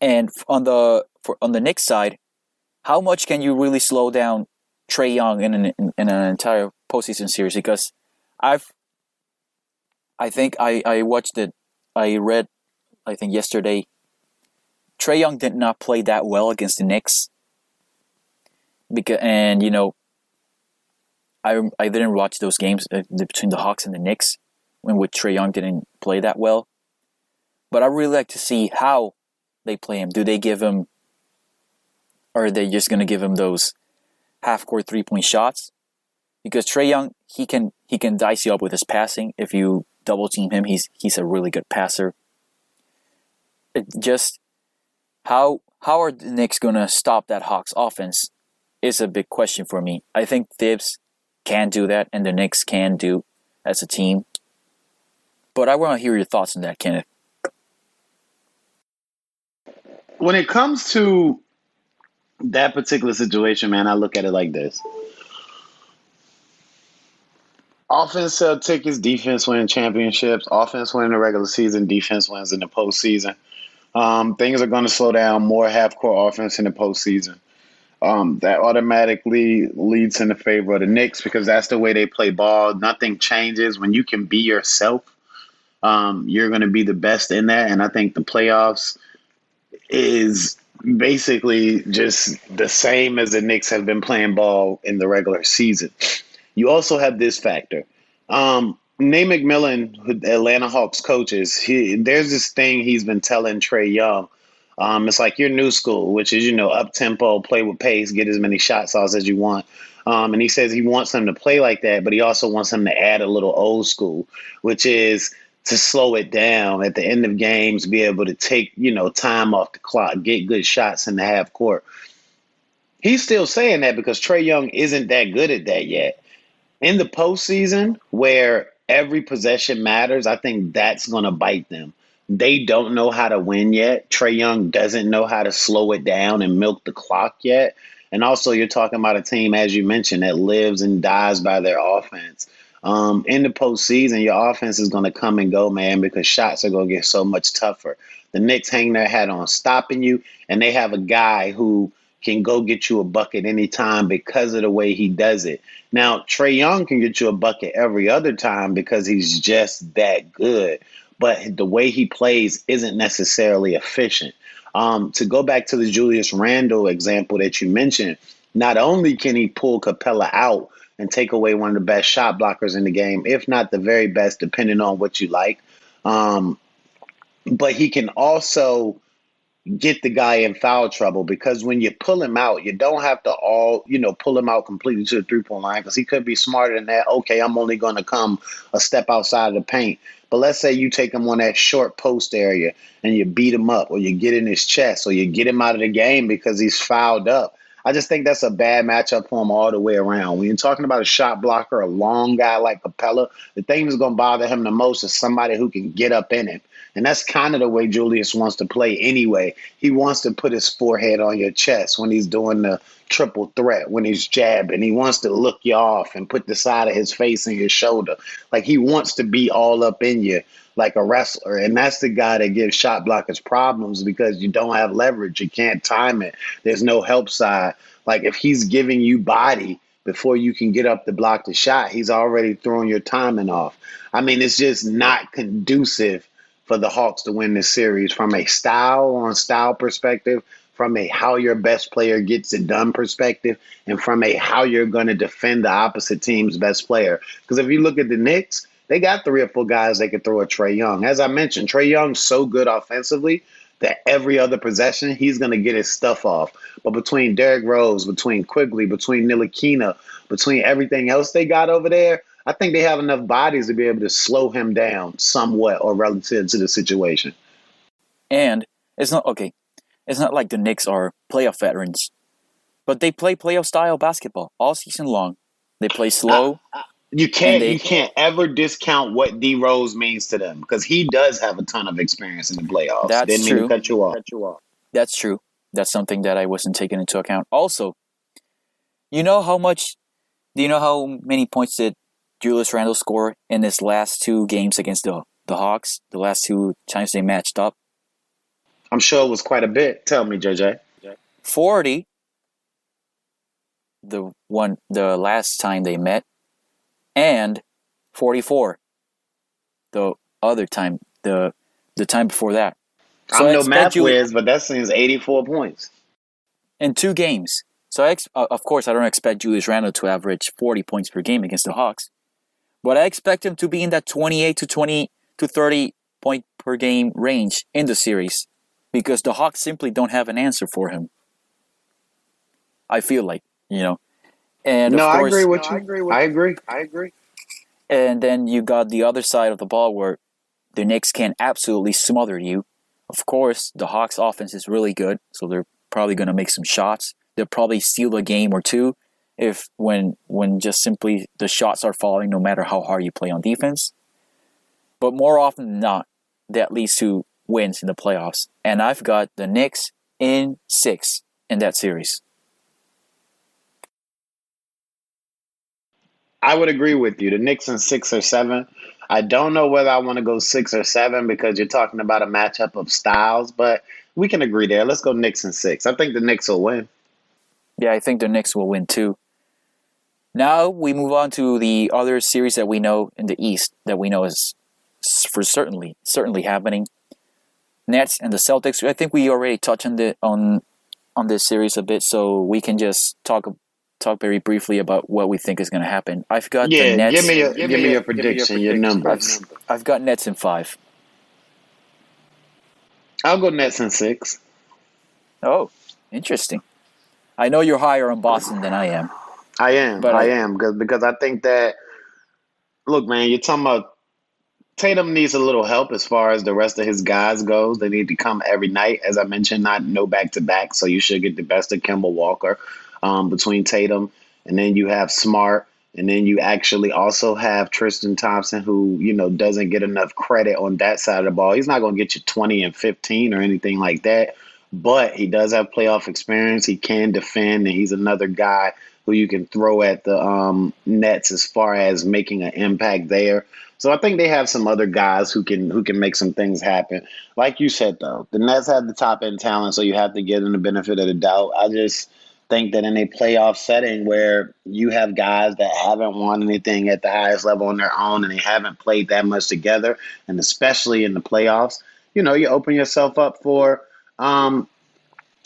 And on the for, on the Knicks side, how much can you really slow down Trae Young in an in, in an entire postseason series? Because I've I think I, I watched it. I read, I think yesterday, Trae Young did not play that well against the Knicks. Because and you know, I I didn't watch those games uh, between the Hawks and the Knicks when which Trae Young didn't play that well. But I really like to see how they play him. Do they give him, or are they just gonna give him those half court three point shots? Because Trae Young, he can he can dice you up with his passing if you double team him. He's he's a really good passer. It just how how are the Knicks gonna stop that Hawks offense is a big question for me. I think Thibs can do that, and the Knicks can do as a team. But I want to hear your thoughts on that, Kenneth. When it comes to that particular situation, man, I look at it like this. Offense sell tickets, defense win championships. Offense win the regular season, defense wins in the postseason. Um, things are going to slow down. More half court offense in the postseason. Um, that automatically leads in the favor of the Knicks because that's the way they play ball. Nothing changes when you can be yourself. um, you're going to be the best in that. And I think the playoffs is basically just the same as the Knicks have been playing ball in the regular season. You also have this factor. Um, Nate McMillan, Atlanta Hawks coaches, he, there's this thing he's been telling Trae Young. Um, it's like your new school, which is, you know, up tempo, play with pace, get as many shots off as you want. Um, and he says he wants them to play like that, but he also wants them to add a little old school, which is to slow it down at the end of games, be able to take, you know, time off the clock, get good shots in the half court. He's still saying that because Trae Young isn't that good at that yet. In the postseason, where every possession matters, I think that's going to bite them. They don't know how to win yet. Trae Young doesn't know how to slow it down and milk the clock yet. And also, you're talking about a team, as you mentioned, that lives and dies by their offense. Um, in the postseason, your offense is going to come and go, man, because shots are going to get so much tougher. The Knicks hang their hat on stopping you, and they have a guy who can go get you a bucket anytime because of the way he does it. Now, Trae Young can get you a bucket every other time because he's just that good, but the way he plays isn't necessarily efficient. Um, to go back to the Julius Randle example that you mentioned, not only can he pull Capela out and take away one of the best shot blockers in the game, if not the very best, depending on what you like, um, but he can also get the guy in foul trouble because when you pull him out, you don't have to all, you know, pull him out completely to the three point line because he could be smarter than that. Okay, I'm only going to come a step outside of the paint. But let's say you take him on that short post area and you beat him up or you get in his chest or you get him out of the game because he's fouled up. I just think that's a bad matchup for him all the way around. When you're talking about a shot blocker, a long guy like Capela, the thing that's going to bother him the most is somebody who can get up in him. And that's kind of the way Julius wants to play anyway. He wants to put his forehead on your chest when he's doing the triple threat, when he's jabbing. He wants to look you off and put the side of his face in your shoulder. Like he wants to be all up in you like a wrestler. And that's the guy that gives shot blockers problems because you don't have leverage. You can't time it. There's no help side. Like if he's giving you body before you can get up to block the shot, he's already throwing your timing off. I mean, it's just not conducive for the Hawks to win this series from a style on style perspective, from a how your best player gets it done perspective, and from a how you're going to defend the opposite team's best player. Because if you look at the Knicks, they got three or four guys they could throw at Trae Young. As I mentioned, Trae Young's so good offensively that every other possession he's going to get his stuff off. But between Derrick Rose, between Quickley, between Ntilikina, between everything else they got over there, I think they have enough bodies to be able to slow him down somewhat or relative to the situation. And it's not okay. It's not like the Knicks are playoff veterans, but they play playoff style basketball all season long. They play slow. You can't they, you can't ever discount what D Rose means to them because he does have a ton of experience in the playoffs. That's Didn't true. cut you off. Cut you off. That's true. That's something that I wasn't taking into account. Also, you know how much? Do you know how many points did Julius Randle score in his last two games against the the Hawks, the last two times they matched up? I'm sure it was quite a bit. Tell me, JJ. Forty. The one, the last time they met, and forty-four. The other time, the the time before that. So I'm no math whiz, but that seems 84 points in two games. So I ex- uh, of course I don't expect Julius Randle to average 40 points per game against the Hawks. But I expect him to be in that 28 to 20 to 30 point per game range in the series because the Hawks simply don't have an answer for him. I feel like, you know. And no, course, I agree with no, you. I agree. With I agree. I agree. And then you got the other side of the ball where the Knicks can absolutely smother you. Of course, the Hawks offense is really good, so they're probably going to make some shots. They'll probably steal a game or two, if when when just simply the shots are falling no matter how hard you play on defense. But more often than not, that leads to wins in the playoffs. And I've got the Knicks in six in that series. I would agree with you. The Knicks in six or seven. I don't know whether I want to go six or seven because you're talking about a matchup of styles, but we can agree there. Let's go Knicks in six. I think the Knicks will win. Yeah, I think the Knicks will win too. Now we move on to the other series that we know in the East that we know is for certainly certainly happening. Nets and the Celtics. I think we already touched on the on on this series a bit, so we can just talk talk very briefly about what we think is going to happen. I've got yeah, the Nets. give me your give, me your prediction, your numbers. I've got Nets in five. I'll go Nets in six. Oh, interesting. I know you're higher on Boston than I am. I am, But I, I- am because because I think that look, man, you're talking about Tatum needs a little help as far as the rest of his guys goes. They need to come every night, as I mentioned, not no back to back. So you should get the best of Kemba Walker um, between Tatum, and then you have Smart, and then you actually also have Tristan Thompson, who you know doesn't get enough credit on that side of the ball. He's not going to get you 20 and 15 or anything like that, but he does have playoff experience. He can defend, and he's another guy who you can throw at the um, nets as far as making an impact there. So I think they have some other guys who can who can make some things happen. Like you said though, the Nets have the top end talent, so you have to give them the benefit of the doubt. I just think that in a playoff setting where you have guys that haven't won anything at the highest level on their own and they haven't played that much together, and especially in the playoffs, you know, you open yourself up for um,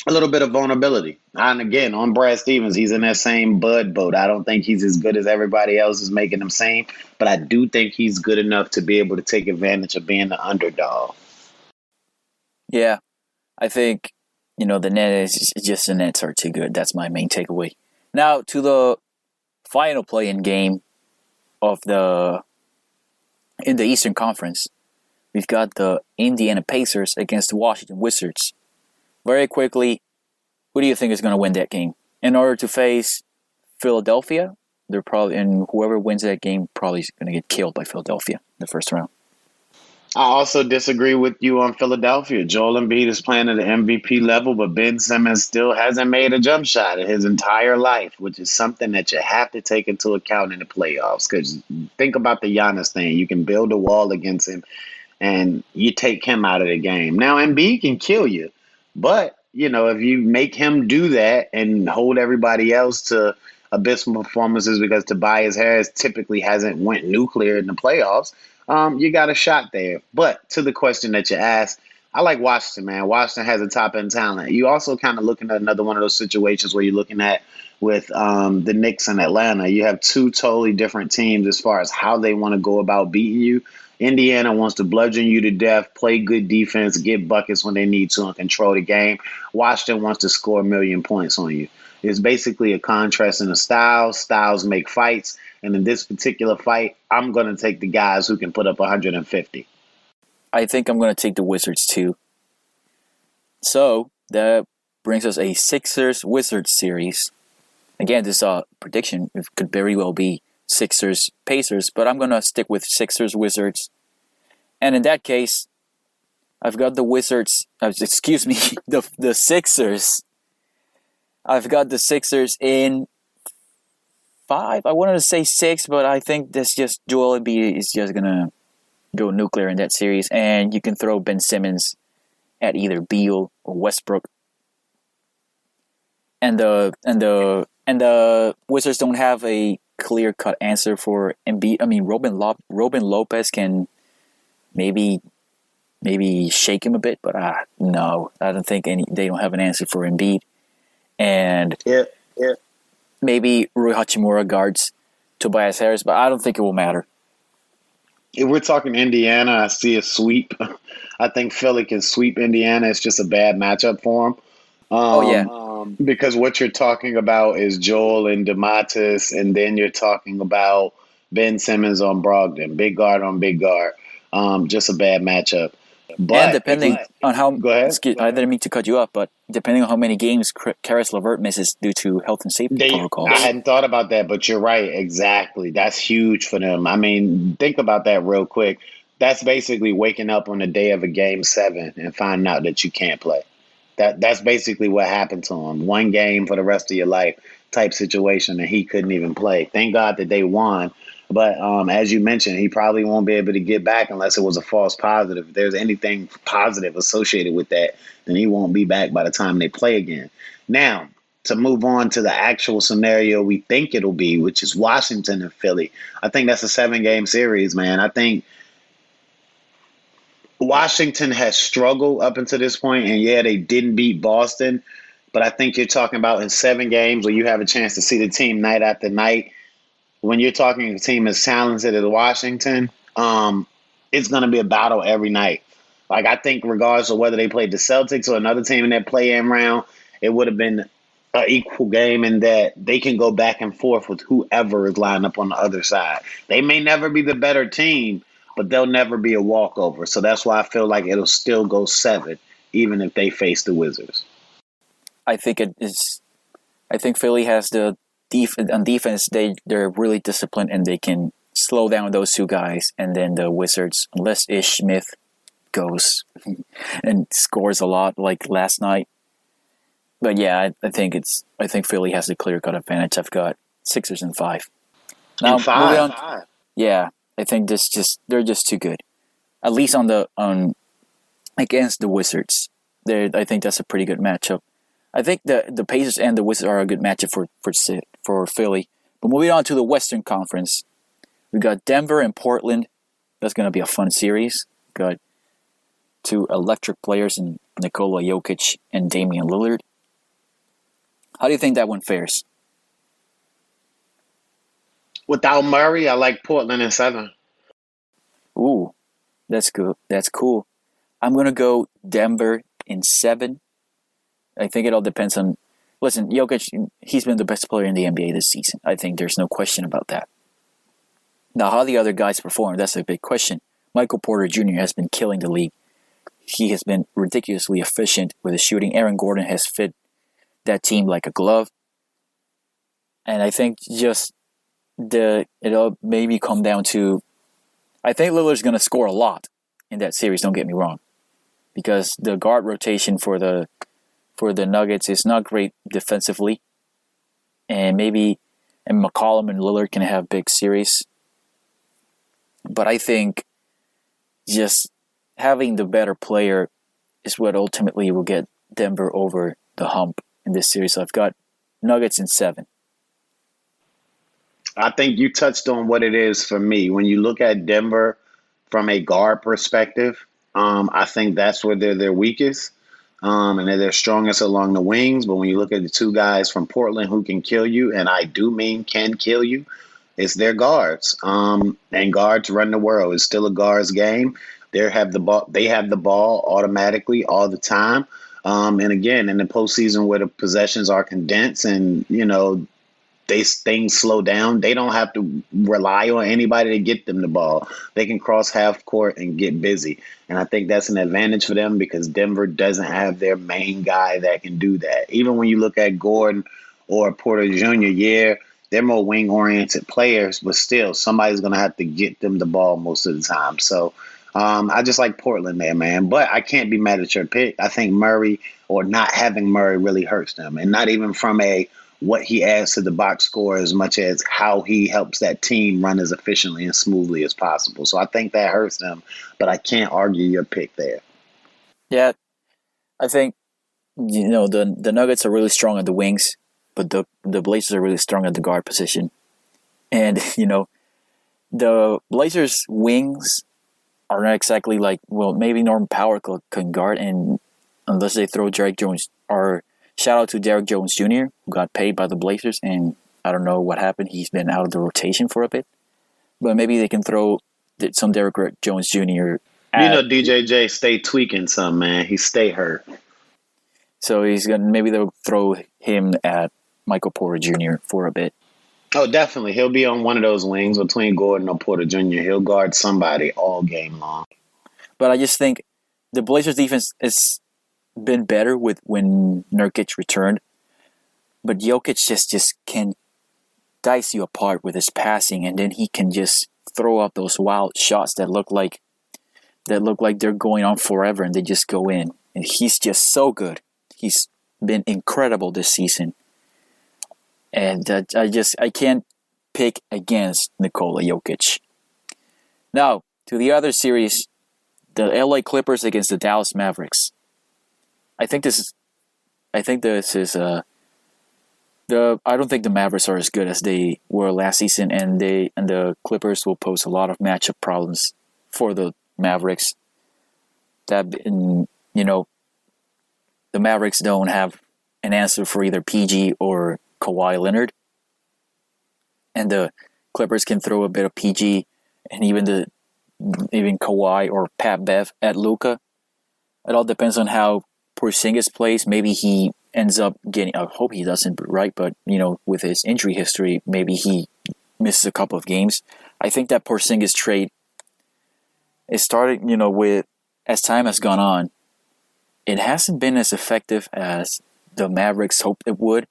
a little bit of vulnerability. And again, on Brad Stevens, he's in that same Bud boat. I don't think he's as good as everybody else is making him seem, but I do think he's good enough to be able to take advantage of being the underdog. Yeah, I think you know the Nets just the Nets are too good. That's my main takeaway. Now to the final play-in game of the in the Eastern Conference, we've got the Indiana Pacers against the Washington Wizards. Very quickly, who do you think is going to win that game? In order to face Philadelphia, they're probably and whoever wins that game probably is going to get killed by Philadelphia in the first round. I also disagree with you on Philadelphia. Joel Embiid is playing at the MVP level, but Ben Simmons still hasn't made a jump shot in his entire life, which is something that you have to take into account in the playoffs. Because think about the Giannis thing. You can build a wall against him, and you take him out of the game. Now, Embiid can kill you, but, you know, if you make him do that and hold everybody else to abysmal performances because Tobias Harris typically hasn't went nuclear in the playoffs, um, you got a shot there. But to the question that you asked, I like Washington, man. Washington has a top end talent. You also kind of looking at another one of those situations where you're looking at with um, the Knicks and Atlanta. You have two totally different teams as far as how they want to go about beating you. Indiana wants to bludgeon you to death, play good defense, get buckets when they need to, and control the game. Washington wants to score a million points on you. It's basically a contrast in the styles. Styles make fights. And in this particular fight, I'm going to take the guys who can put up 150. I think I'm going to take the Wizards too. So that brings us a Sixers Wizards series. Again, this prediction it could very well be Sixers Pacers, but I'm going to stick with Sixers Wizards. And in that case, I've got the Wizards. Uh, excuse me, the the Sixers. I've got the Sixers in five. I wanted to say six, but I think this just Joel Embiid is just gonna go nuclear in that series, and you can throw Ben Simmons at either Beal or Westbrook. And the and the and the Wizards don't have a clear cut answer for Embiid. I mean, Robin Lo- Robin Lopez can maybe maybe shake him a bit, but ah, no, I don't think any. They don't have an answer for Embiid, and Yeah, yeah. maybe Rui Hachimura guards Tobias Harris, but I don't think it will matter. If we're talking Indiana, I see a sweep. I think Philly can sweep Indiana. It's just a bad matchup for them. Um, Oh, yeah. um, because what you're talking about is Joel and Domantas, and then you're talking about Ben Simmons on Brogdon, big guard on big guard. Um, just a bad matchup. But and depending on how, Go ahead. excuse, I didn't mean to cut you off, but depending on how many games Kar- Caris LeVert misses due to health and safety They, protocols. I hadn't thought about that, but you're right. Exactly. That's huge for them. I mean, think about that real quick. That's basically waking up on the day of a game seven and finding out that you can't play. That that's basically what happened to him. One game for the rest of your life type situation, and he couldn't even play. Thank God that they won. But um, as you mentioned, he probably won't be able to get back unless it was a false positive. If there's anything positive associated with that, then he won't be back by the time they play again. Now, to move on to the actual scenario we think it'll be, which is Washington and Philly. I think that's a seven game series, man. I think Washington has struggled up until this point, and yeah, they didn't beat Boston, but I think you're talking about in seven games where you have a chance to see the team night after night. When you're talking a team as talented as Washington, um, it's going to be a battle every night. Like I think, regardless of whether they played the Celtics or another team in that play-in round, it would have been an equal game in that they can go back and forth with whoever is lined up on the other side. They may never be the better team, but they'll never be a walkover. So that's why I feel like it'll still go seven, even if they face the Wizards. I think it is. I think Philly has the def- on defense. They they're really disciplined and they can slow down those two guys. And then the Wizards, unless Ish Smith goes and scores a lot like last night. But yeah, I, I think it's. I think Philly has the clear cut advantage. I've got Sixers and five. Now, and five. On, five. Yeah, I think this just they're just too good. At least on the on against the Wizards. They I think that's a pretty good matchup. I think the the Pacers and the Wizards are a good matchup for for for Philly. But moving on to the Western Conference, we got Denver and Portland. That's going to be a fun series. Got two electric players in Nikola Jokic and Damian Lillard. How do you think that one fares? Without Murray, I like Portland in seven. Ooh, that's good. That's cool. I'm gonna go Denver in seven. I think it all depends on. Listen, Jokic, he's been the best player in the NBA this season. I think there's no question about that. Now, how the other guys perform, that's a big question. Michael Porter Jr. has been killing the league. He has been ridiculously efficient with his shooting. Aaron Gordon has fit that team like a glove. And I think just the it'll maybe come down to I think Lillard's going to score a lot in that series. Don't get me wrong, because the guard rotation for the for the Nuggets is not great defensively, and maybe and McCollum and Lillard can have big series. But I think just having the better player is what ultimately will get Denver over the hump in this series. So I've got Nuggets in seven. I think you touched on what it is for me. When you look at Denver from a guard perspective, um, I think that's where they're their weakest. Um, and they're their strongest along the wings. But when you look at the two guys from Portland who can kill you, and I do mean can kill you, it's their guards. Um, and guards run the world. It's still a guards game. They have the ball. They have the ball automatically all the time. Um, and again, in the postseason where the possessions are condensed and you know they things slow down, they don't have to rely on anybody to get them the ball. They can cross half court and get busy. And I think that's an advantage for them because Denver doesn't have their main guy that can do that. Even when you look at Gordon or Porter Jr., yeah, they're more wing oriented players, but still somebody's to have to get them the ball most of the time. So um, I just like Portland there, man. But I can't be mad at your pick. I think Murray or not having Murray really hurts them. And not even from a what he adds to the box score as much as how he helps that team run as efficiently and smoothly as possible. So I think that hurts them, but I can't argue your pick there. Yeah, I think you know the the Nuggets are really strong at the wings, but the the Blazers are really strong at the guard position, and you know the Blazers wings are not exactly like well maybe Norman Powell can guard and unless they throw Derrick Jones or Shout out to Derrick Jones Jr., who got paid by the Blazers, and I don't know what happened. He's been out of the rotation for a bit. But maybe they can throw some Derrick Jones Jr. At, you know, DJJ stay tweaking some, man. He stay hurt. So he's gonna maybe they'll throw him at Michael Porter Jr. for a bit. Oh, definitely. He'll be on one of those wings between Gordon or Porter Jr. He'll guard somebody all game long. But I just think the Blazers defense is been better with when Nurkic returned, but Jokic just just can dice you apart with his passing, and then he can just throw up those wild shots that look like that look like they're going on forever, and they just go in. And he's just so good. He's been incredible this season, and uh, I just I can't pick against Nikola Jokic. Now to the other series, the LA Clippers against the Dallas Mavericks. I think this is, I think this is uh, the I don't think the Mavericks are as good as they were last season, and they and the Clippers will pose a lot of matchup problems for the Mavericks. that you know the Mavericks don't have an answer for either PG or Kawhi Leonard, and the Clippers can throw a bit of PG and even the even Kawhi or Pat Bev at Luka. It all depends on how Porzingis plays. Maybe he ends up getting. I hope he doesn't, right? But you know, with his injury history, maybe he misses a couple of games. I think that Porzingis trade it started, you know, with as time has gone on, it hasn't been as effective as the Mavericks hoped it would.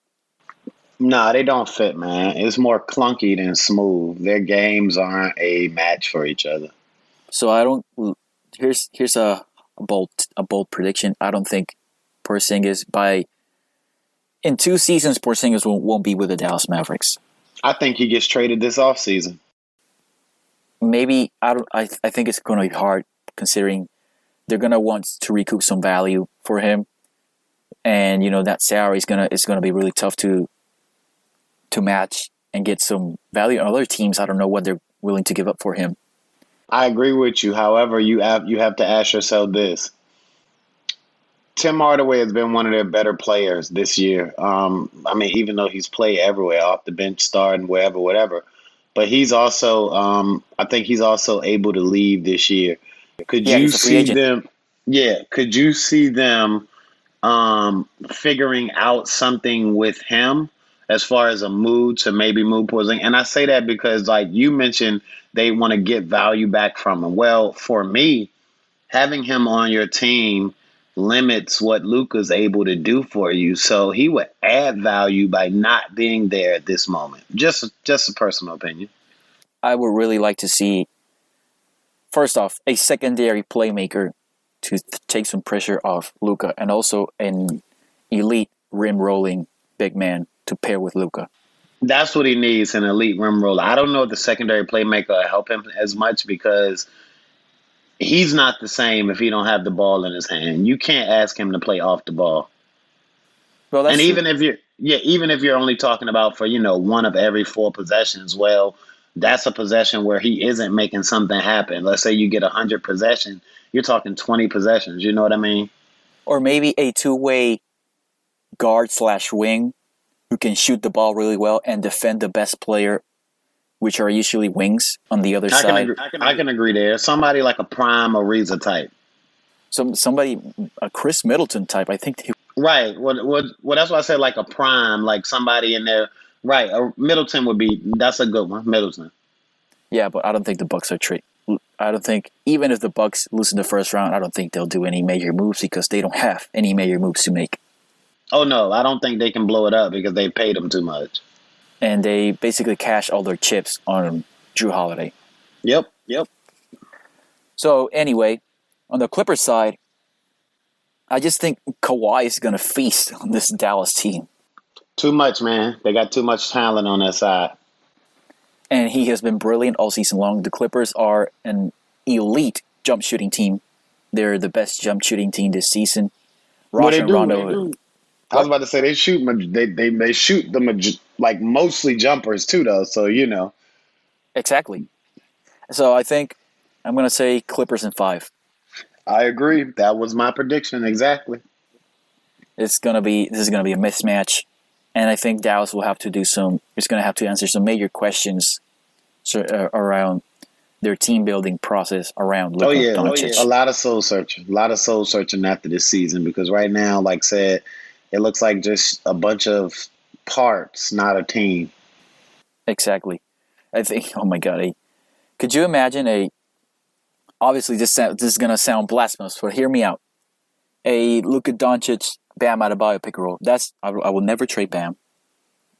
Nah, they don't fit, man. It's more clunky than smooth. Their games aren't a match for each other. So I don't. Here's here's a, a bold a bold prediction. I don't think Porzingis by in two seasons Porzingis won't, won't be with the Dallas Mavericks. I think he gets traded this offseason. Maybe I don't. I I think it's going to be hard considering they're going to want to recoup some value for him, and you know that salary is gonna is going to be really tough to to match and get some value. On other teams, I don't know what they're willing to give up for him. I agree with you. However, you have you have to ask yourself this: Tim Hardaway has been one of their better players this year. Um, I mean, even though he's played everywhere, off the bench, starting wherever, whatever, but he's also, um, I think he's also able to leave this year. Could Yeah, you he's a free see agent. them? Yeah, could you see them um, figuring out something with him as far as a mood to maybe move Porzingis? And I say that because, like you mentioned, they want to get value back from him. Well, for me, having him on your team limits what Luka's able to do for you. So he would add value by not being there at this moment. Just, just a personal opinion. I would really like to see, first off, a secondary playmaker to take some pressure off Luka, and also an elite rim rolling big man to pair with Luka. That's what he needs an elite rim roller. I don't know if the secondary playmaker will help him as much because he's not the same if he don't have the ball in his hand. You can't ask him to play off the ball. Well, that's and true. even if you're yeah, even if you're only talking about for, you know, one of every four possessions, well, that's a possession where he isn't making something happen. Let's say you get a hundred possession, you're talking twenty possessions. You know what I mean? or maybe a two way guard slash wing who can shoot the ball really well and defend the best player, which are usually wings on the other I can, side. agree, I can agree there. Somebody like a prime Ariza type. Some somebody a Khris Middleton type. I think they, Right. Well, well, well, that's why I said like a prime, like somebody in there. Right. A Middleton would be. That's a good one. Middleton. yeah, but I don't think the Bucks are trade. I don't think even if the Bucks lose in the first round, I don't think they'll do any major moves because they don't have any major moves to make, Oh no, I don't think they can blow it up because they paid him too much. and they basically cash all their chips on Jrue Holiday. Yep. Yep. So anyway, on the Clippers side, I just think Kawhi is going to feast on this Dallas team, Too much, man. They got too much talent on that side. and he has been brilliant all season long. The Clippers are an elite jump shooting team. They're the best jump shooting team this season. Well, Rajon do, Rondo, they do. I was about to say they shoot. They they they shoot the like mostly jumpers too, though. So you know. exactly. So I think I'm going to say Clippers in five. I agree. That was my prediction exactly. It's going to be this is going to be a mismatch, and I think Dallas will have to do some. It's going to have to answer some major questions uh, around their team building process around Luka Oh yeah, Doncic. a lot of soul searching, a lot of soul searching after this season because right now, like I said, it looks like just a bunch of parts, not a team. Exactly. I think. Oh my god! A, could you imagine a? Obviously, this sound, this is gonna sound blasphemous, but hear me out. A Luka Doncic, Bam Adebayo pick and roll. That's I, will- I will never trade Bam.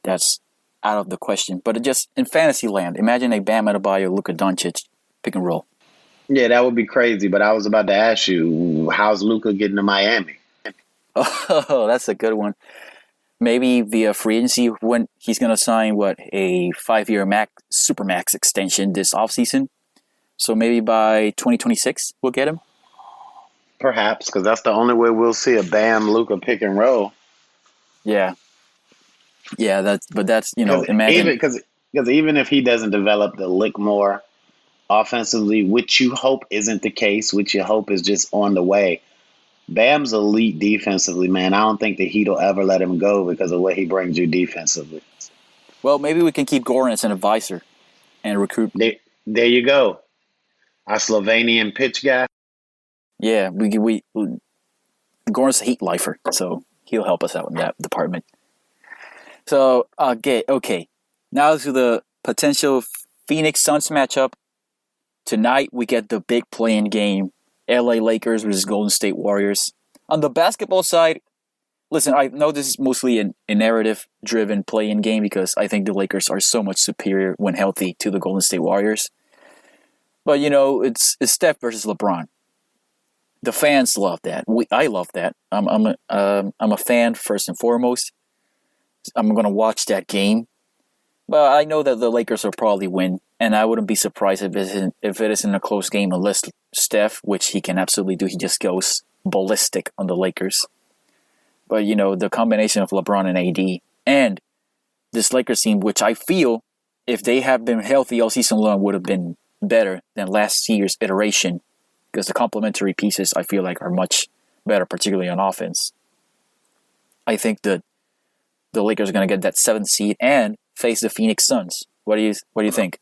That's out of the question. But it just in fantasy land, imagine a Bam Adebayo, Luka Doncic pick and roll. Yeah, that would be crazy. But I was about to ask you, how's Luka getting to Miami? Oh, that's a good one. Maybe via free agency when he's gonna sign what a five year max super max extension this offseason. So maybe by 2026 we'll get him. Perhaps because that's the only way we'll see a Bam Luka pick and roll. Yeah. Yeah, that's but that's you know Cause imagine even because because even if he doesn't develop the lick more offensively, which you hope isn't the case, which you hope is just on the way. Bam's elite defensively, man. I don't think the Heat will ever let him go because of what he brings you defensively. Well, maybe we can keep Goran as an advisor and recruit. There, there you go. Our Slovenian pitch guy. Yeah, we we, we Goran's a Heat lifer, so he'll help us out in that department. So, uh, okay, okay. Now to the potential Phoenix Suns matchup. Tonight we get the big play-in game LA Lakers versus Golden State Warriors. On the basketball side, listen, I know this is mostly an, a narrative driven play in game because I think the Lakers are so much superior when healthy to the Golden State Warriors. But, you know, it's, it's Steph versus LeBron. The fans love that. We, I love that. I'm, I'm, a, um, I'm a fan first and foremost. I'm going to watch that game. But I know that the Lakers will probably win and I wouldn't be surprised if it isn't, if it isn't a close game unless Steph, which he can absolutely do, he just goes ballistic on the Lakers. But you know the combination of LeBron and AD and this Lakers team, which I feel if they have been healthy all season long, would have been better than last year's iteration because the complementary pieces I feel like are much better, particularly on offense. I think that the Lakers are going to get that seventh seed and face the Phoenix Suns. What do you What do you think?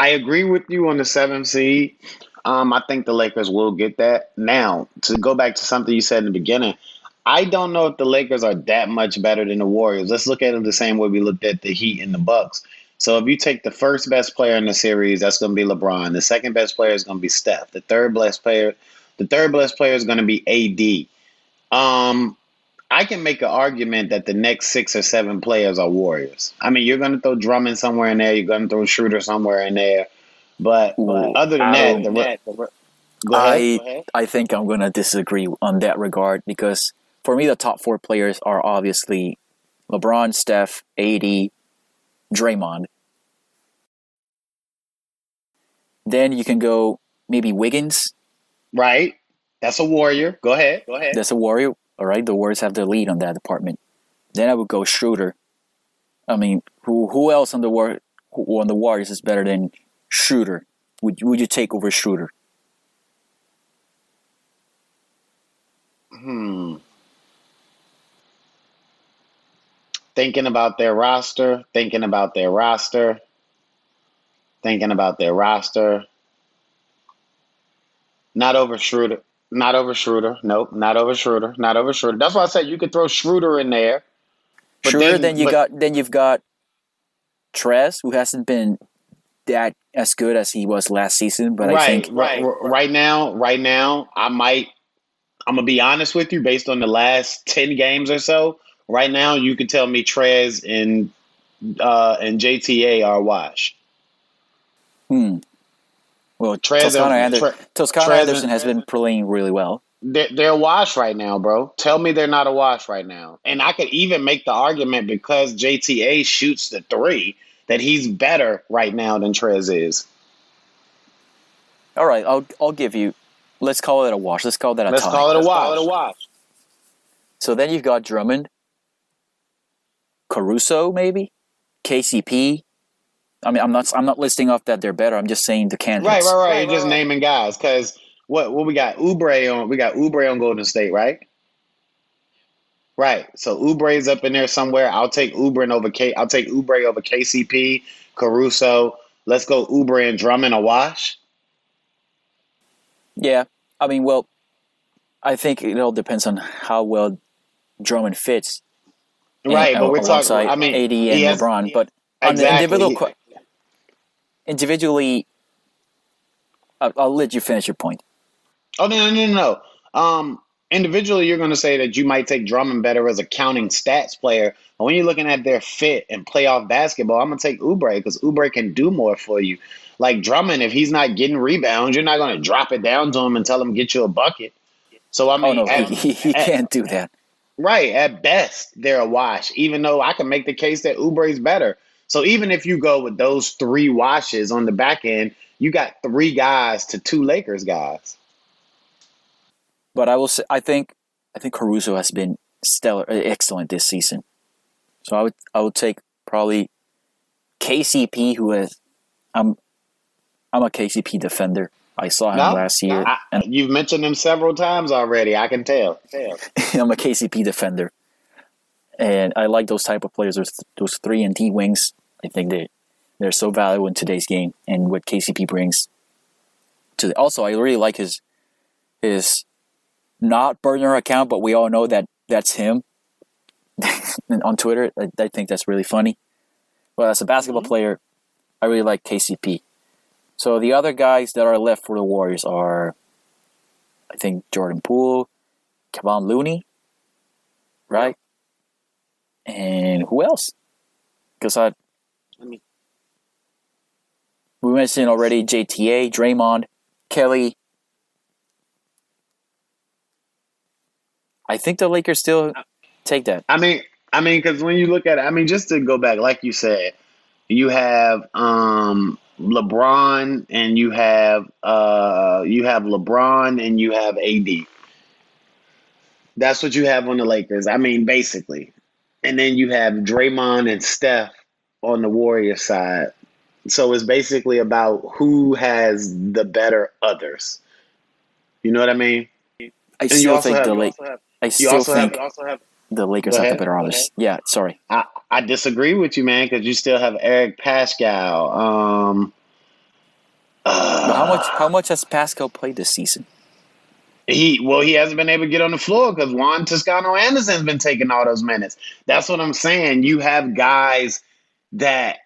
I agree with you on the seventh seed. Um, I think the Lakers will get that. Now, to go back to something you said in the beginning, I don't know if the Lakers are that much better than the Warriors. Let's look at them the same way we looked at the Heat and the Bucks. So if you take the first best player in the series, that's going to be LeBron. The second best player is going to be Steph. The third best player, the third best player is going to be AD. Um, I can make an argument that the next six or seven players are Warriors. I mean, you're going to throw Drummond somewhere in there. You're going to throw Schroeder somewhere in there. But, but other than that, the, that the, go ahead, I I think I'm going to disagree on that regard because for me, the top four players are obviously LeBron, Steph, AD, Draymond. Then you can go maybe Wiggins. Right. That's a warrior. Go ahead. Go ahead. That's a warrior. All right, the Warriors have the lead on that department. Then I would go Schroeder. I mean, who who else on the war on the Warriors is better than Schroeder? Would would you take over Schroeder? Hmm. Thinking about their roster, thinking about their roster, thinking about their roster. Not over Schroeder. Not over Schroeder. Nope. Not over Schroeder. Not over Schroeder. That's why I said you could throw Schroeder in there. Schroeder, then, then you but, got then you've got Trez, who hasn't been that as good as he was last season. But right, I think right, right now, right now, I might. I'm gonna be honest with you, based on the last ten games or so. Right now, you could tell me Trez and uh, and JTA are wash. Hmm. Well, Trez Toscano, Ander- Tre- Toscano Trez Anderson has been playing really well. They're, they're wash right now, bro. Tell me they're not a wash right now. And I could even make the argument because JTA shoots the three that he's better right now than Trez is. All right, I'll I'll give you. Let's call it a wash. Let's call that a Let's tie. call it a wash. Call it a wash. So then you've got Drummond, Caruso, maybe KCP, I mean, I'm not I'm not listing off that they're better. I'm just saying the candidates. Right, right, right. You're just right. naming guys because what what we got Oubre on we got Oubre on Golden State, right? Right. So Oubre's up in there somewhere. I'll take Oubre over K. I'll take Oubre over KCP, Caruso. Let's go Oubre and Drummond a wash. Yeah, I mean, well, I think it all depends on how well Drummond fits. Right, in, but we're talking. I mean, AD and has, LeBron, but on the individual individually, I'll, I'll let you finish your point. Oh no no no no. Um, individually, you're going to say that you might take Drummond better as a counting stats player. But when you're looking at their fit and playoff basketball, I'm going to take Oubre because Oubre can do more for you. Like Drummond, if he's not getting rebounds, you're not going to drop it down to him and tell him get you a bucket. So I mean, oh, no, at, he, he at, can't do that. Right. At best, they're a wash. Even though I can make the case that Oubre's better. So even if you go with those three washes on the back end, you got three guys to two Lakers guys. But I will say, I think, I think Caruso has been stellar, uh, excellent this season. So I would, I would take probably KCP, who has I'm I'm a KCP defender. I saw him No, last year, I, and you've mentioned him several times already. I can tell. tell. I'm a KCP defender, and I like those type of players. Those those three and D wings. I think they they're so valuable in today's game, and what KCP brings to. The, also, I really like his his not burner account, but we all know that that's him on Twitter. I, I think that's really funny. But as a basketball Mhm. player, I really like KCP. So the other guys that are left for the Warriors are, I think Jordan Poole, Kevon Looney, right? And who else? Because I, we mentioned already JTA, Draymond, Kelly. I think the Lakers still take that. I mean, I mean, because when you look at it, I mean, just to go back, like you said, you have um, LeBron and you have uh, you have LeBron and you have AD. That's what you have on the Lakers. I mean, basically, and then you have Draymond and Steph on the Warriors side. So it's basically about who has the better others. You know what I mean? I And still think have, the you Lake. also have, I still think have the Lakers have the better others. Yeah, sorry. I, I disagree with you, man, because you still have Eric Paschall. Um, But how much? uh, How much has Paschall played this season? he well, he hasn't been able to get on the floor because Juan Toscano Anderson's been taking all those minutes. That's what I'm saying. You have guys that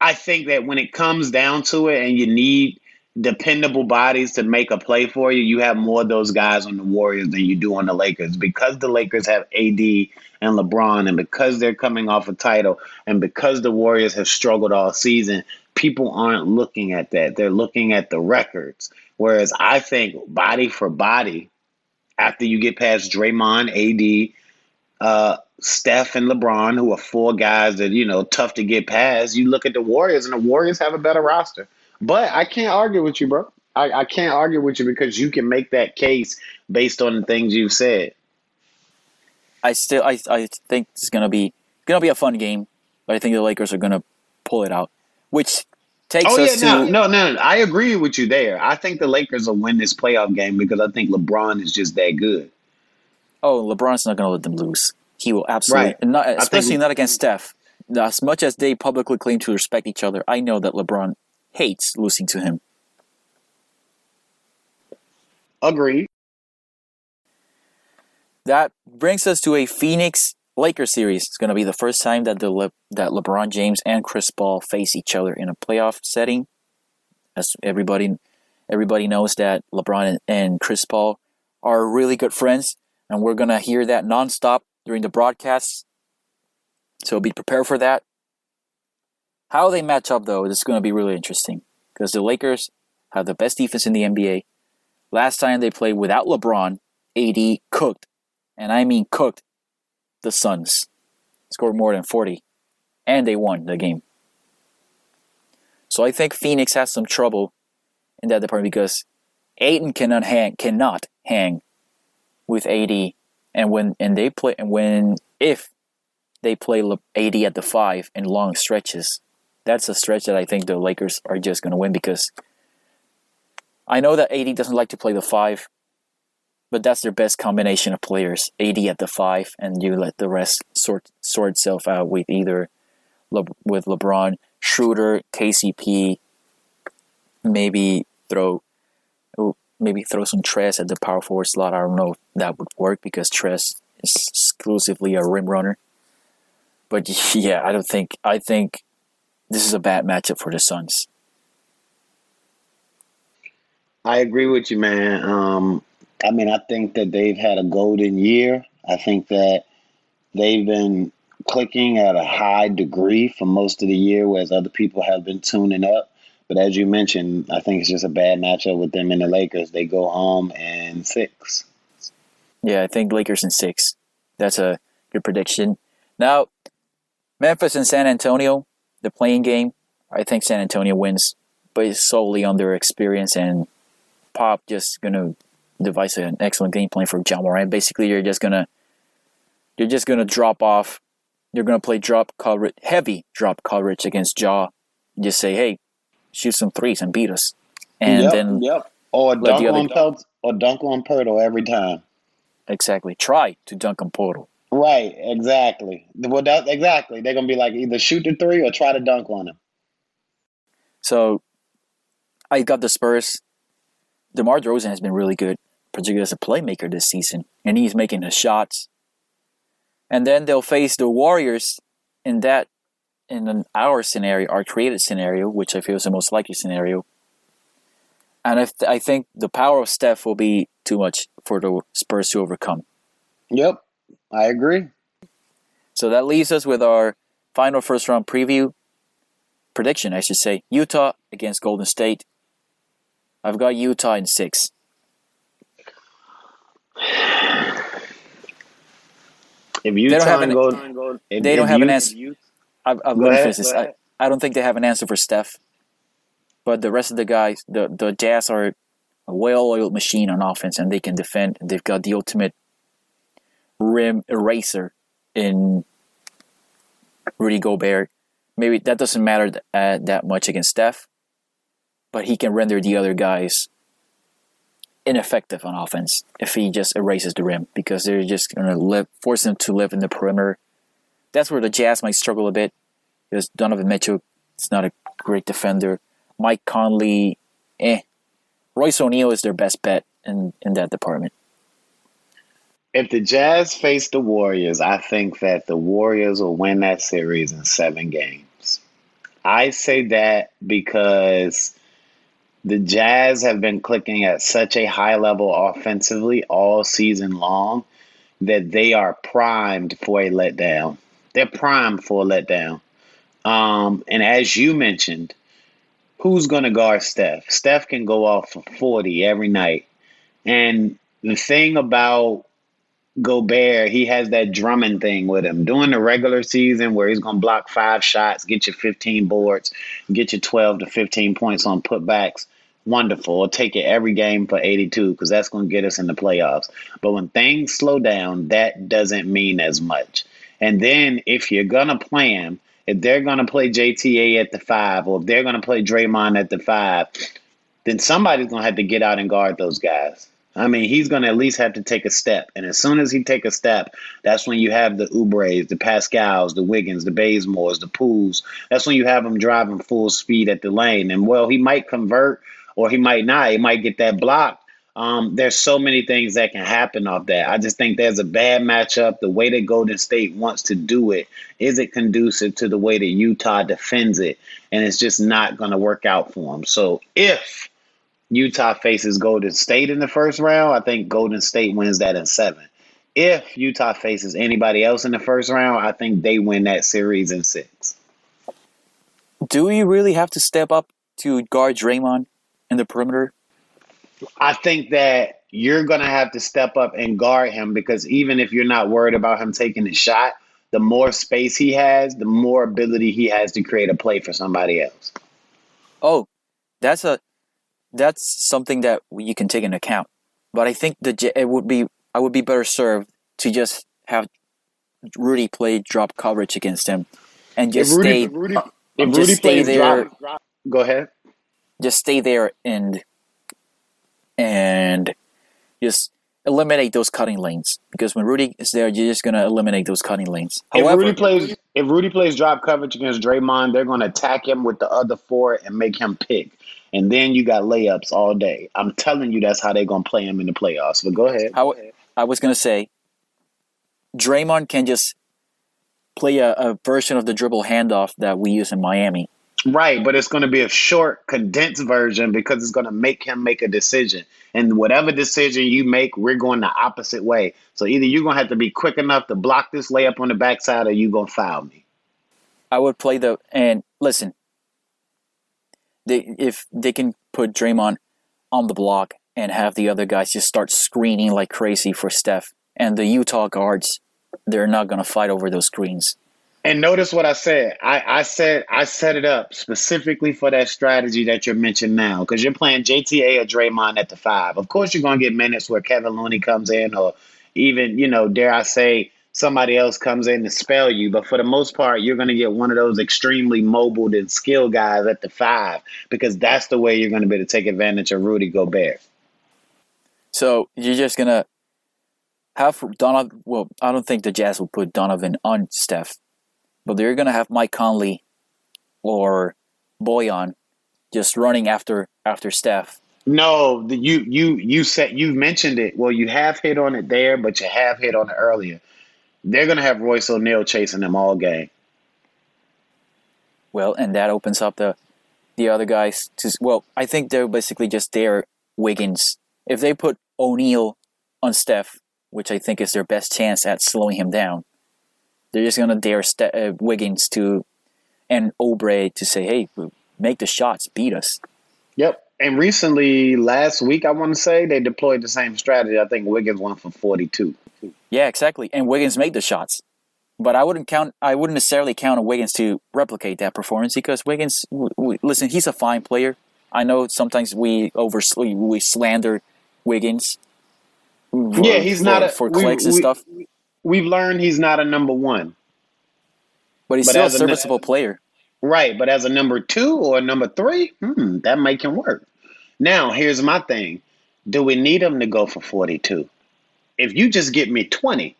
I think that when it comes down to it, and you need dependable bodies to make a play for you, you have more of those guys on the Warriors than you do on the Lakers because the Lakers have AD and LeBron, and because they're coming off a title, and because the Warriors have struggled all season, people aren't looking at that. They're looking at the records. Whereas I think body for body, after you get past Draymond, AD, uh, Steph, and LeBron, who are four guys that you know tough to get past, you look at the Warriors, and the Warriors have a better roster. But I can't argue with you, bro. I, I can't argue with you because you can make that case based on the things you've said. I still, I, I think it's gonna be gonna be a fun game, but I think the Lakers are gonna pull it out, which takes Oh yeah, us no, to no, no. I agree with you there. I think the Lakers will win this playoff game because I think LeBron is just that good. oh, LeBron's not gonna let them lose. He will absolutely, Right. not, think- especially not against Steph. As much as they publicly claim to respect each other, I know that LeBron hates losing to him. Agree. That brings us to a Phoenix Lakers series. It's going to be the first time that the Le- that LeBron James and Chris Paul face each other in a playoff setting. As everybody everybody knows that LeBron and, and Chris Paul are really good friends, and we're going to hear that nonstop during the broadcasts. So be prepared for that. How they match up though is going to be really interesting because the Lakers have the best defense in the NBA. Last time they played without LeBron, AD cooked and I mean cooked, the Suns. Scored more than 40, and they won the game. So I think Phoenix has some trouble in that department because Ayton cannot hang, cannot hang with AD, and when and they play and when if they play Le- AD at the five in long stretches, that's a stretch that I think the Lakers are just going to win because I know that AD doesn't like to play the five, but that's their best combination of players. AD at the five, and you let the rest sort sort itself out with either Le- with LeBron, Schroeder, KCP, maybe throw maybe throw some Trez at the power forward slot. I don't know if that would work because Trez is exclusively a rim runner. But yeah, I don't think I think this is a bad matchup for the Suns. I agree with you, man. Um, I mean, I think that they've had a golden year. I think that they've been clicking at a high degree for most of the year, whereas other people have been tuning up. But as you mentioned, I think it's just a bad matchup with them and the Lakers. They go home in six. Yeah, I think Lakers in six. That's a good prediction. Now, Memphis and San Antonio, the playing game. I think San Antonio wins, but solely on their experience and Pop just gonna devise an excellent game plan for Ja Morant. Basically, you're just gonna you're just gonna drop off. You're gonna play drop coverage, heavy drop coverage against Ja. Just say, hey, shoot some threes and beat us. And yep, then yep. Or dunk the other on Pelt or dunk on Poeltl every time. exactly try to dunk on Poeltl. Right, exactly. Well, that, exactly. They're gonna be like either shoot the three or try to dunk on him. So I got the Spurs. DeMar DeRozan has been really good, particularly as a playmaker this season, and he's making his shots. And then they'll face the Warriors in that in an our scenario, our created scenario, which I feel is the most likely scenario. And if I think the power of Steph will be too much for the Spurs to overcome. Yep, I agree. So that leaves us with our final first round preview prediction, I should say. Utah against Golden State. I've got Utah in six. If you don't have an- go, if, they don't have an answer. I've, I've got ahead, this. go I. I don't think they have an answer for Steph. But the rest of the guys, the, the Jazz are a well oiled machine on offense and they can defend. They've got the ultimate rim eraser in Rudy Gobert. Maybe that doesn't matter th- uh, that much against Steph, but he can render the other guys ineffective on offense if he just erases the rim because they're just going to force them to live in the perimeter. That's where the Jazz might struggle a bit because Donovan Mitchell is not a great defender. Mike Conley, eh. Royce O'Neale is their best bet in, in that department. If the Jazz face the Warriors, I think that the Warriors will win that series in seven games. I say that because the Jazz have been clicking at such a high level offensively all season long that they are primed for a letdown. They're primed for a letdown. Um, and as you mentioned, who's going to guard Steph? Steph can go off for 40 every night. And the thing about Gobert, he has that Drummond thing with him. During the regular season, where he's going to block five shots, get you 15 boards, get you 12 to 15 points on putbacks. Wonderful. We'll take it every game for 82 because that's going to get us in the playoffs. But when things slow down, that doesn't mean as much. And then if you're going to play him, if they're going to play JTA at the five, or if they're going to play Draymond at the five, then somebody's going to have to get out and guard those guys. I mean, he's going to at least have to take a step. And as soon as he take a step, that's when you have the Oubres, the Paschalls, the Wiggins, the Bazemores, the Pooles. That's when you have him driving full speed at the lane. And, well, he might convert or he might not. He might get that block. Um, there's so many things that can happen off that. I just think there's a bad matchup. The way that Golden State wants to do it is it conducive to the way that Utah defends it, and it's just not going to work out for them. So if Utah faces Golden State in the first round, I think Golden State wins that in seven. If Utah faces anybody else in the first round, I think they win that series in six. Do you really have to step up to guard Draymond in the perimeter? I think that you're going to have to step up and guard him because even if you're not worried about him taking a shot, the more space he has, the more ability he has to create a play for somebody else. Oh, that's a that's something that you can take into account. But I think the it would be I would be better served to just have Rudy play drop coverage against him and just if Rudy, stay Rudy, uh, if just Rudy stay plays there. drop, drop, go ahead. just stay there and and just eliminate those cutting lanes because when Rudy is there, you're just gonna eliminate those cutting lanes. If Rudy plays, if Rudy plays drop coverage against Draymond, they're going to attack him with the other four and make him pick. And then you got layups all day. I'm telling you, that's how they're going to play him in the playoffs. But go ahead. how, I was gonna say, Draymond can just play a, a version of the dribble handoff that we use in Miami. Right, but it's going to be a short, condensed version because it's going to make him make a decision. And whatever decision you make, we're going the opposite way. So either you're going to have to be quick enough to block this layup on the backside or you're going to foul me. I would play the and listen. They if they can put Draymond on the block and have the other guys just start screening like crazy for Steph and the Utah guards, they're not gonna fight over those screens. And notice what I said. I, I said I set it up specifically for that strategy that you're mentioning now, because you're playing JTA or Draymond at the five. Of course, you're to get minutes where Kevon Looney comes in, or even you know, dare I say, somebody else comes in to spell you. But for the most part, you're to get one of those extremely mobile and skilled guys at the five because that's the way you're to be to take advantage of Rudy Gobert. So you're just gonna have Donovan. Well, I don't think the Jazz will put Donovan on Steph, but they're gonna have Mike Conley or Bojan just running after after Steph. No, the, you you you said you mentioned it. Well, you have hit on it there, but you have hit on it earlier. They're gonna have Royce O'Neale chasing them all game. Well, and that opens up the the other guys to well, I think they're basically just their Wiggins. If they put O'Neale on Steph, which I think is their best chance at slowing him down, they're just gonna dare Ste- uh, Wiggins to and Oubre to say, "Hey, make the shots, beat us." Yep. And recently, last week, I want to say they deployed the same strategy. I think Wiggins went for forty-two. Yeah, exactly. And Wiggins made the shots. But I wouldn't count. I wouldn't necessarily count on Wiggins to replicate that performance because Wiggins. W- w- listen, he's a fine player. I know sometimes we over we slander Wiggins. for- Yeah, he's for, not a, for we- clicks and we- stuff, We've learned he's not a number one, but he's but still a as a- serviceable player. right? But as a number two or a number three, hmm, that make him work. Now, here's my thing: Do we need him to go for forty-two? If you just get me twenty,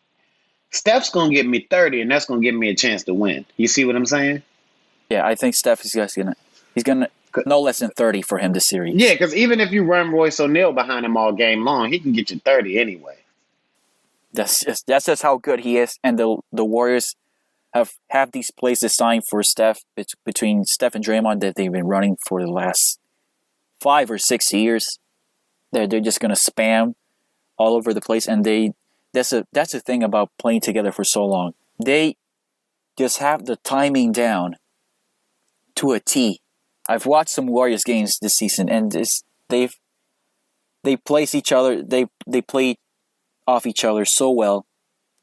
Steph's gonna get me thirty, and that's gonna give me a chance to win. You see what I'm saying? Yeah, I think Steph is just gonna he's gonna no less than thirty for him this series. Yeah, because even if you run Royce O'Neale behind him all game long, he can get you thirty anyway. That's just that's just how good he is, and the the Warriors have have these plays designed for Steph between Steph and Draymond that they've been running for the last five or six years. They're they're just gonna spam all over the place, and they that's a that's the thing about playing together for so long. They just have the timing down to a T. I've watched some Warriors games this season, and this, they've they place each other. They they play off each other so well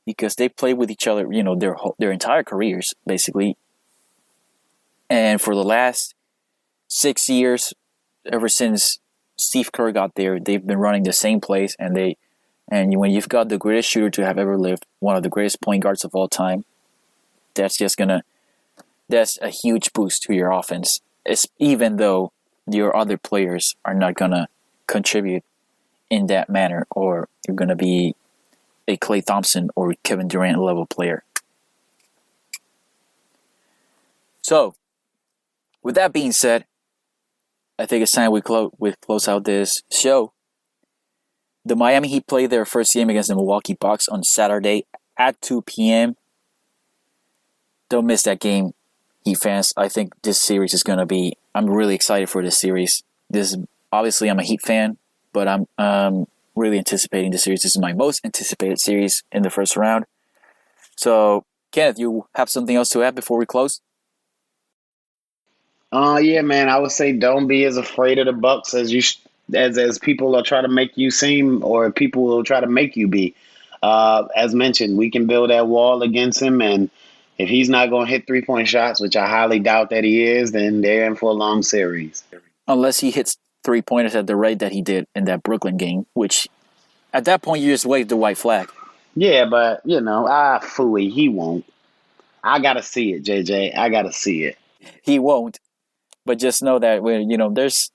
because they play with each other, you know, their whole, their entire careers basically. And for the last six years, ever since Steve Kerr got there, they've been running the same plays, and they and when you've got the greatest shooter to have ever lived, one of the greatest point guards of all time, that's just gonna that's a huge boost to your offense. It's, even though your other players are not gonna contribute in that manner, or you're gonna be a Klay Thompson or Kevin Durant level player. So, with that being said, I think it's time we close we close out this show. The Miami Heat play their first game against the Milwaukee Bucks on Saturday at 2 p.m. Don't miss that game, Heat fans. I think this series is gonna be. I'm really excited for this series. This obviously I'm a Heat fan, but I'm um, really anticipating the series. This is my most anticipated series in the first round. So, Kenneth, you have something else to add before we close? Uh yeah, man. I would say don't be as afraid of the Bucks as you sh- as as people are trying to make you seem, or people will try to make you be. Uh, as mentioned, we can build that wall against him, and if he's not going to hit three point shots, which I highly doubt that he is, then they're in for a long series. Unless he hits three pointers at the rate that he did in that Brooklyn game, which at that point you just waved the white flag. Yeah, but you know, ah, fooey, he won't. I gotta see it, JJ. I gotta see it. He won't. But just know that when you know there's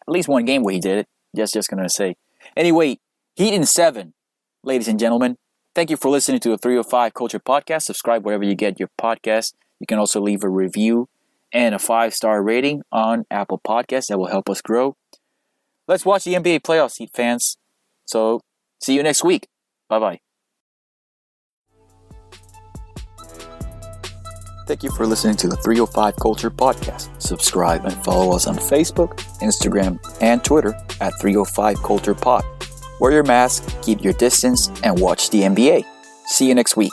at least one game where he did it. Just just gonna say. Anyway, Heat in seven, ladies and gentlemen. Thank you for listening to the 305 Culture Podcast. Subscribe wherever you get your podcast. You can also leave a review and a five star rating on Apple Podcasts. That will help us grow. Let's watch the NBA playoffs, Heat fans. So see you next week. Bye bye. Thank you for listening to the 305 Culture Podcast. Subscribe and follow us on Facebook, Instagram, and Twitter at 305 Culture Pod. Wear your mask, keep your distance, and watch the NBA. See you next week.